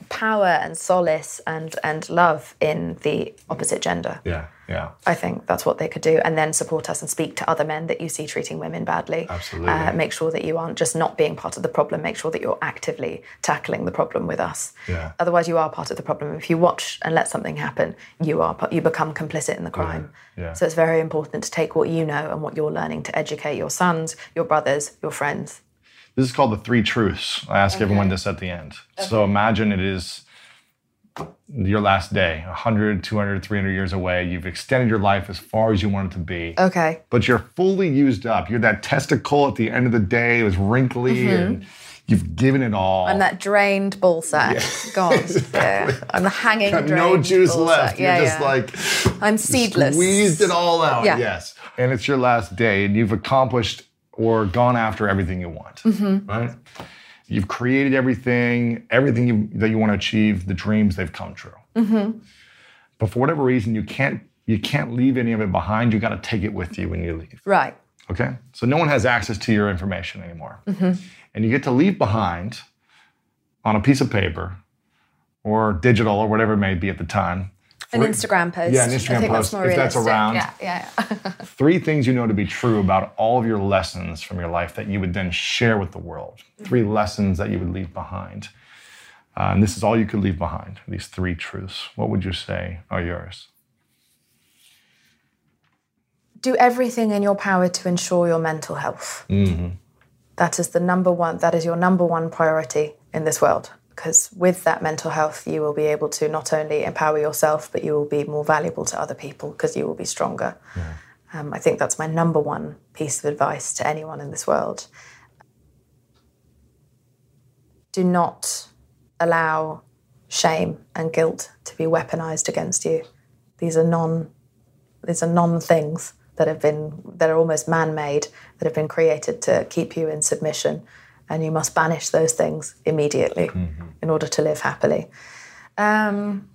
power and solace and and love in the opposite gender. Yeah, yeah. I think that's what they could do, and then support us and speak to other men that you see treating women badly. Absolutely. Uh, make sure that you aren't just not being part of the problem. Make sure that you're actively tackling the problem with us. Yeah. Otherwise, you are part of the problem. If you watch and let something happen, you are you become complicit in the crime. yeah. So it's very important to take what you know and what you're learning to educate your sons, your brothers, your friends. This is called the three truths. I ask everyone this at the end. So imagine it is your last day, 100, 200, 300 years away. You've extended your life as far as you want it to be. Okay. but you're fully used up. You're that testicle at the end of the day. It was wrinkly and you've given it all. I'm that drained ball sack. God, yeah. I'm the hanging Got no juice left. sack. Yeah, you're just yeah. like I'm seedless. squeezed it all out. Yeah. Yes. And it's your last day and you've accomplished or gone after everything you want. Mm-hmm. Right? You've created everything, everything you, that you want to achieve, the dreams, they've come true. Mm-hmm. But for whatever reason, you can't you can't leave any of it behind. You got to take it with you when you leave. Right. Okay? So no one has access to your information anymore. Mm-hmm. And you get to leave behind on a piece of paper or digital or whatever it may be at the time. An three- Instagram post. Yeah, an I Instagram think post, That's more if that's around. Yeah, yeah. yeah. Three things you know to be true about all of your lessons from your life that you would then share with the world. Three lessons that you would leave behind. Uh, and this is all you could leave behind, these three truths. What would you say are yours? Do everything in your power to ensure your mental health. That is the number one. That is your number one priority in this world. Because with that mental health, you will be able to not only empower yourself, but you will be more valuable to other people because you will be stronger. Um, I think that's my number one piece of advice to anyone in this world. Do not allow shame and guilt to be weaponized against you. These are non These are non things that have been that are almost man-made that have been created to keep you in submission and you must banish those things immediately in order to live happily um,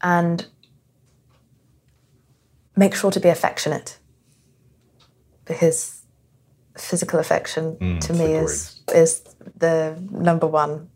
and make sure to be affectionate because physical affection to me is is the number one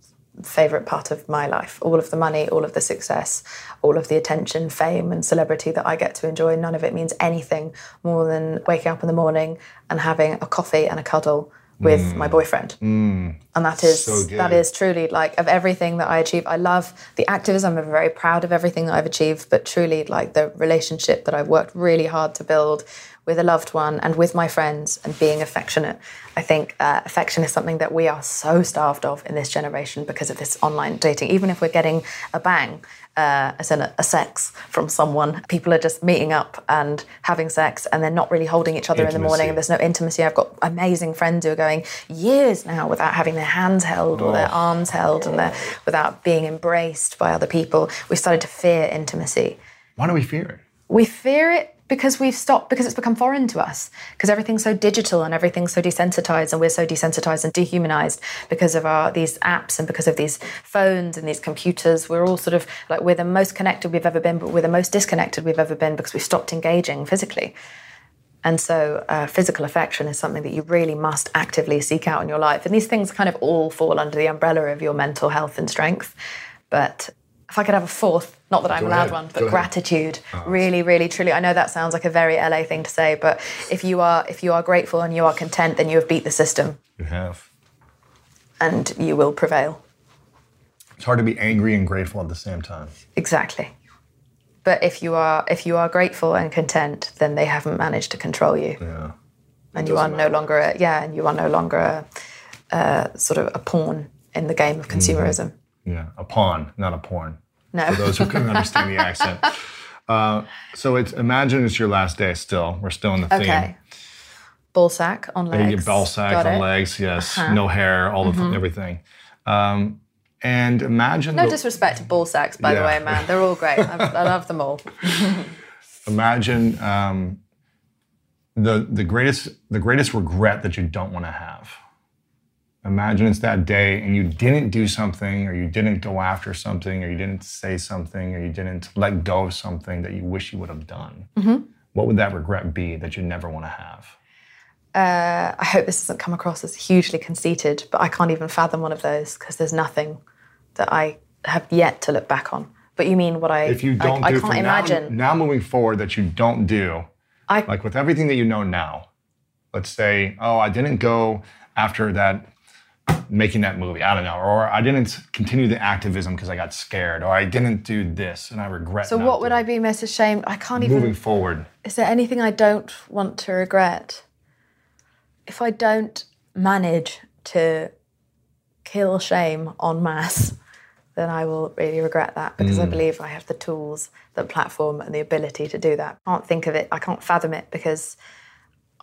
favorite part of my life. All of the money, all of the success, all of the attention, fame, and celebrity that I get to enjoy. None of it means anything more than waking up in the morning and having a coffee and a cuddle with mm. my boyfriend. Mm. And that is so that is truly like of everything that I achieve. I love the activism. I'm very proud of everything that I've achieved, but truly like the relationship that I've worked really hard to build with a loved one and with my friends and being affectionate. I think uh, affection is something that we are so starved of in this generation because of this online dating. Even if we're getting a bang, uh, as in a, a sex from someone, people are just meeting up and having sex and they're not really holding each other in the morning. And there's no intimacy. I've got amazing friends who are going years now without having their hands held or their arms held and without being embraced by other people. We've started to fear intimacy Why do we fear it? we fear it because we've stopped because it's become foreign to us because everything's so digital and everything's so desensitized and we're so desensitized and dehumanized because of our these apps and because of these phones and these computers we're all sort of like we're the most connected we've ever been but we're the most disconnected we've ever been because we've stopped engaging physically and so, uh, physical affection is something that you really must actively seek out in your life. And these things kind of all fall under the umbrella of your mental health and strength. But if I could have a fourth, not that I'm Go allowed ahead. one, Go but ahead. gratitude, ah, really, really, truly. I know that sounds like a very LA thing to say, but if you are if you are grateful and you are content, then you have beat the system You have. and you will prevail. It's hard to be angry and grateful at the same time. Exactly. But if you are if you are grateful and content, then they haven't managed to control you. Yeah. and you are doesn't no longer a, yeah, and you are no longer a, a sort of a pawn in the game of hmm. consumerism. Yeah. A pawn, not a porn. No, For those who couldn't understand the accent. Uh, so it's imagine it's your last day still. We're still in the theme. okay. Ball sack on legs. You get ball sack Got on it. Uh-huh. legs, yes. No hair, all of everything. Um, and imagine No the- disrespect to ball sacks, by the way, man. They're all great. I, I love them all. imagine um, the the greatest the greatest regret that you don't want to have. Imagine it's that day and you didn't do something, or you didn't go after something, or you didn't say something, or you didn't let go of something that you wish you would have done. Mm-hmm. What would that regret be that you never want to have? Uh, I hope this doesn't come across as hugely conceited, but I can't even fathom one of those because there's nothing that I have yet to look back on. But you mean what I? If you don't I, do I can't from now- imagine. now, moving forward that you don't do, I like with everything that you know now, let's say, oh, I didn't go after that, making that movie, I don't know, or I didn't continue the activism because I got scared, or I didn't do this and I regret. so what would doing I be most ashamed? I can't even. moving forward? Is there anything I don't want to regret? If I don't manage to kill shame en masse, then I will really regret that because I hmm. believe I have the tools, the platform, and the ability to do that. I can't think of it, I can't fathom it because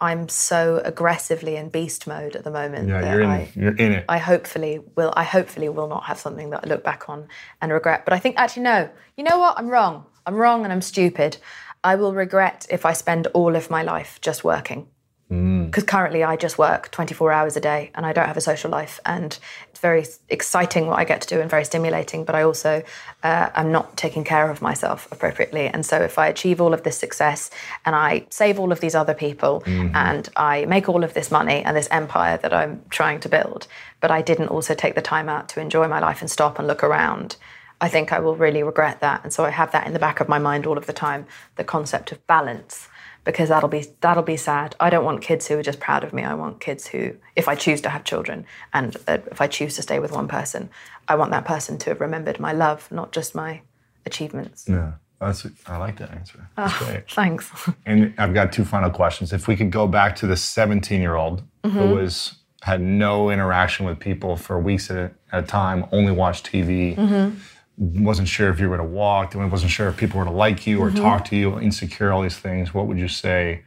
I'm so aggressively in beast mode at the moment. Yeah, that you're in. I, you're in it. I hopefully will. I hopefully will not have something that I look back on and regret. But I think actually no. You know what? I'm wrong. I'm wrong and I'm stupid. I will regret if I spend all of my life just working. Because currently I just work 24 hours a day and I don't have a social life. And it's very exciting what I get to do and very stimulating, but I also uh, am not taking care of myself appropriately. And so if I achieve all of this success and I save all of these other people and I make all of this money and this empire that I'm trying to build, but I didn't also take the time out to enjoy my life and stop and look around, I think I will really regret that. And so I have that in the back of my mind all of the time the concept of balance because that'll be that'll be sad. I don't want kids who are just proud of me. I want kids who, if I choose to have children and uh, if I choose to stay with one person, I want that person to have remembered my love, not just my achievements. Yeah, that's. I like that answer. That's great. Thanks. And I've got two final questions. If we could go back to the 17 year old Mm-hmm. who was had no interaction with people for weeks at a, at a time, only watched TV, Mm-hmm. Wasn't sure if you were to walk, and wasn't sure if people were to like you or Mm-hmm. talk to you, insecure, all these things. What would you say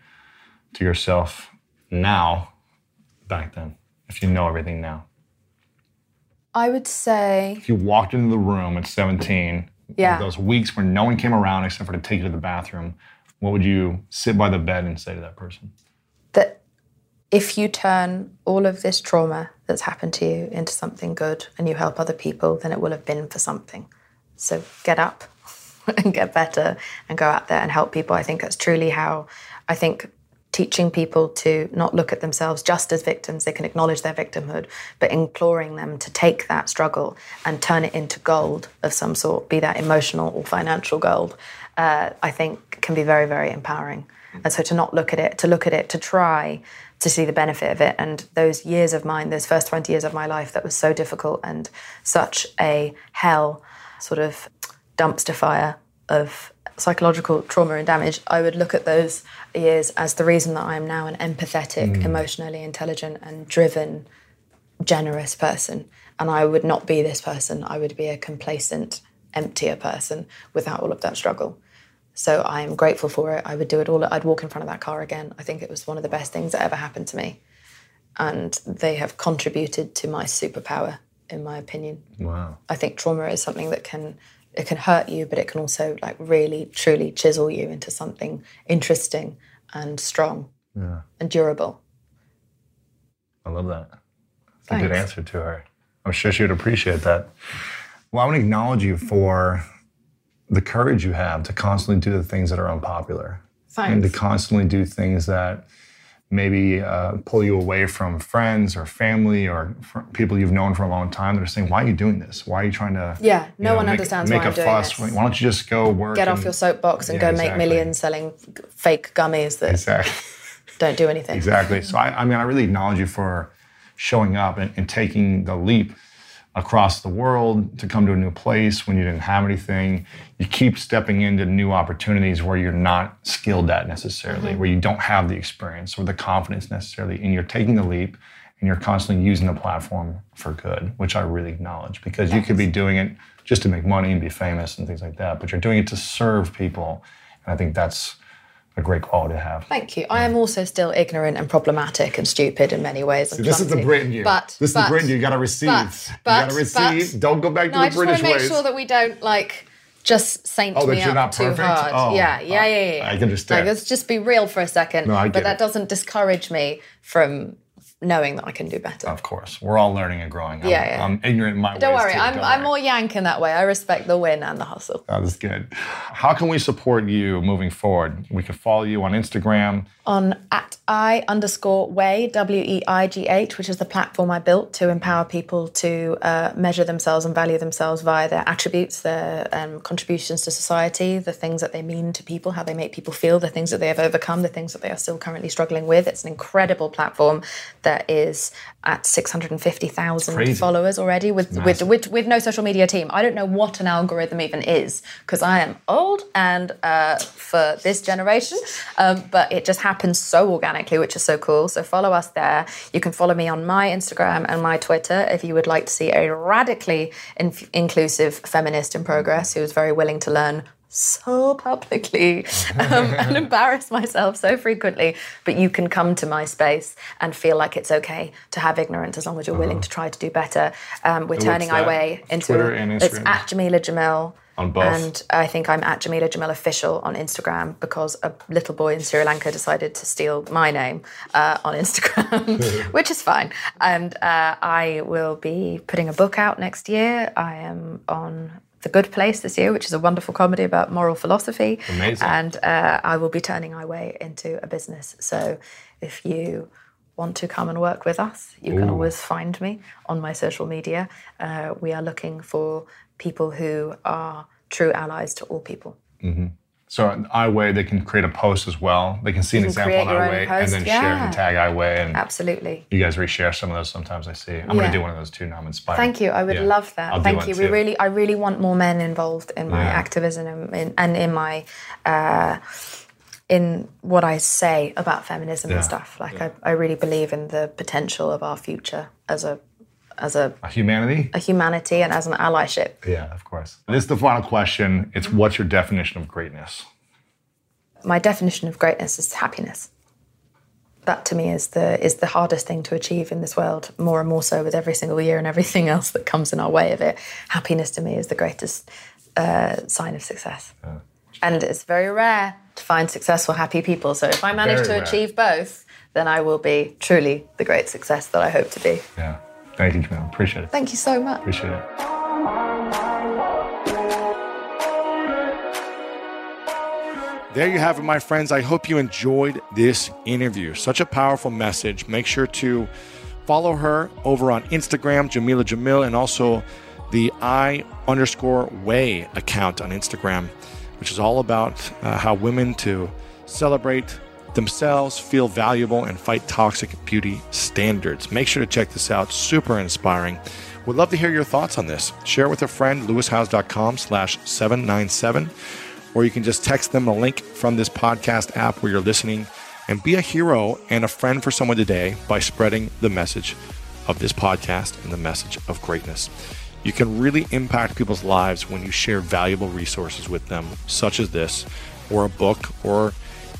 to yourself now, back then, if you know everything now? I would say If you walked into the room at 17, Yeah. those weeks where no one came around except for to take you to the bathroom, what would you sit by the bed and say to that person? that if you turn all of this trauma that's happened to you into something good and you help other people, then it will have been for something. So get up and get better and go out there and help people. I think that's truly how I think teaching people to not look at themselves just as victims, they can acknowledge their victimhood, but imploring them to take that struggle and turn it into gold of some sort, be that emotional or financial gold, uh, I think can be very, very empowering. And so to not look at it, to look at it, to try to see the benefit of it. And those years of mine, those first 20 years of my life that was so difficult and such a hell sort of dumpster fire of psychological trauma and damage, I would look at those years as the reason that I am now an empathetic, mm. emotionally intelligent, and driven, generous person. And I would not be this person. I would be a complacent, emptier person without all of that struggle. So I am grateful for it. I would do it all. I'd walk in front of that car again. I think it was one of the best things that ever happened to me. And they have contributed to my superpower, in my opinion. Wow. I think trauma is something that can it can hurt you, but it can also like really truly chisel you into something interesting and strong yeah. and durable. I love that. That's a good answer to her. I'm sure she would appreciate that. Well, I want to acknowledge you for the courage you have to constantly do the things that are unpopular and to constantly do things that maybe uh, pull you away from friends or family or people you've known for a long time. They're saying, "Why are you doing this? Why are you trying to?" Yeah, no know, one make, understands make why a I'm fuss. this. Why don't you just go work? Get off your soapbox and Yeah, go make millions selling fake gummies that Exactly. don't do anything. Exactly. So I, I mean, I really acknowledge you for showing up and, and taking the leap across the world to come to a new place when you didn't have anything. You keep stepping into new opportunities where you're not skilled at necessarily, Mm-hmm. where you don't have the experience or the confidence necessarily, and you're taking the leap and you're constantly using the platform for good, which I really acknowledge because you could be doing it just to make money and be famous and things like that, but you're doing it to serve people. And I think that's a great quality to have. Thank you. I am also still ignorant and problematic and stupid in many ways. This is the clumsy. Brit in you. But this is but, the Brit in you. Got to receive. but- you got to receive. but- Don't go back No, to the I the just want to make ways. sure that we don't like just saint Oh, that me you're up not too perfect? hard. Oh, yeah, oh, yeah, I- yeah, yeah. I understand. Like, let's just be real for a second. No, I but get that it. doesn't discourage me from knowing that I can do better. of course, we're all learning and growing. I'm, Yeah, yeah. I'm ignorant in my Don't worry, too. I'm Don't I'm worry. more yank in that weigh. I respect the win and the hustle. That is good. How can we support you moving forward? We can follow you on Instagram. on at i underscore way w e i g h, which is the platform I built to empower people to uh, measure themselves and value themselves via their attributes, their um, contributions to society, the things that they mean to people, how they make people feel, the things that they have overcome, the things that they are still currently struggling with. It's an incredible platform that is at six hundred and fifty thousand Crazy. followers already with, with with with no social media team. I don't know what an algorithm even is because I am old and uh, for this generation, um, but it just happens so organically, which is so cool. So follow us there. You can follow me on my Instagram and my Twitter if you would like to see a radically in- inclusive feminist in progress who is very willing to learn so publicly um, and embarrass myself so frequently. But you can come to my space and feel like it's okay to have ignorance as long as you're willing to try to do better. Um, we're turning our way into Twitter and Instagram. it's at Jameela Jamil. On both. And I think I'm at Jameela Jamil official on Instagram because a little boy in Sri Lanka decided to steal my name uh, on Instagram, which is fine. And uh, I will be putting a book out next year. I am on The Good Place this year, which is a wonderful comedy about moral philosophy. Amazing. And uh, I will be turning my way into a business. So if you want to come and work with us, you can always find me on my social media. Uh, we are looking for people who are true allies to all people. So on I Weigh, they can create a post as well. They can see an can example on I Weigh and then share yeah. and tag I Weigh. And Absolutely. you guys reshare some of those sometimes I see. I'm going to do one of those too now. I'm inspired. Thank you. I would Yeah. love that. I'll Thank you. We too. really, I really want more men involved in my Yeah. activism and in, and in my, uh, in what I say about feminism Yeah. and stuff. Like I, I really believe in the potential of our future as a, as a, a, Humanity? a humanity and as an allyship. Yeah, of course. This is the final question. It's what's your definition of greatness? my definition of greatness is happiness. That to me is the is the hardest thing to achieve in this world, more and more so with every single year and everything else that comes in our way of it. Happiness to me is the greatest uh, sign of success. And it's very rare to find successful, happy people. So if I manage Very to rare. achieve both, then I will be truly the great success that I hope to be. Yeah. Thank you, Jamil. Appreciate it. Thank you so much. Appreciate it. There you have it, my friends. I hope you enjoyed this interview. Such a powerful message. Make sure to follow her over on Instagram, Jameela Jamil, and also the I underscore weigh account on Instagram, which is all about uh, how women to celebrate themselves, feel valuable, and fight toxic beauty standards. Make sure to check this out. Super inspiring. We'd love to hear your thoughts on this. Share it with a friend, lewishowes.com slash 797 or you can just text them a link from this podcast app where you're listening and be a hero and a friend for someone today by spreading the message of this podcast and the message of greatness. You can really impact people's lives when you share valuable resources with them, such as this, or a book, or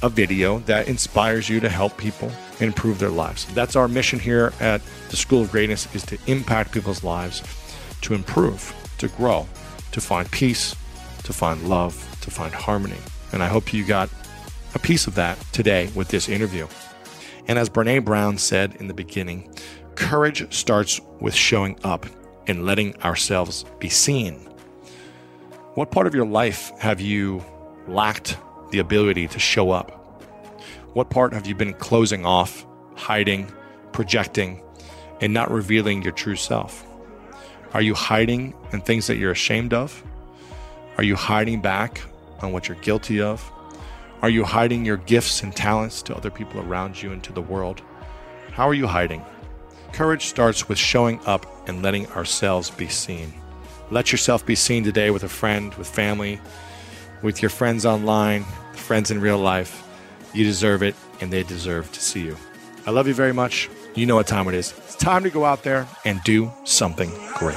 a video that inspires you to help people improve their lives. That's our mission here at the School of Greatness is to impact people's lives, to improve, to grow, to find peace, to find love, to find harmony. And I hope you got a piece of that today with this interview. And as Brene Brown said in the beginning, courage starts with showing up and letting ourselves be seen. What part of your life have you lacked the ability to show up? What part have you been closing off, hiding, projecting, and not revealing your true self? Are you hiding in things that you're ashamed of? Are you hiding back on what you're guilty of? Are you hiding your gifts and talents to other people around you and to the world? How are you hiding? Courage starts with showing up and letting ourselves be seen. Let yourself be seen today with a friend, with family, with your friends online, friends in real life. You deserve it, and they deserve to see you. I love you very much. You know what time it is. It's time to go out there and do something great.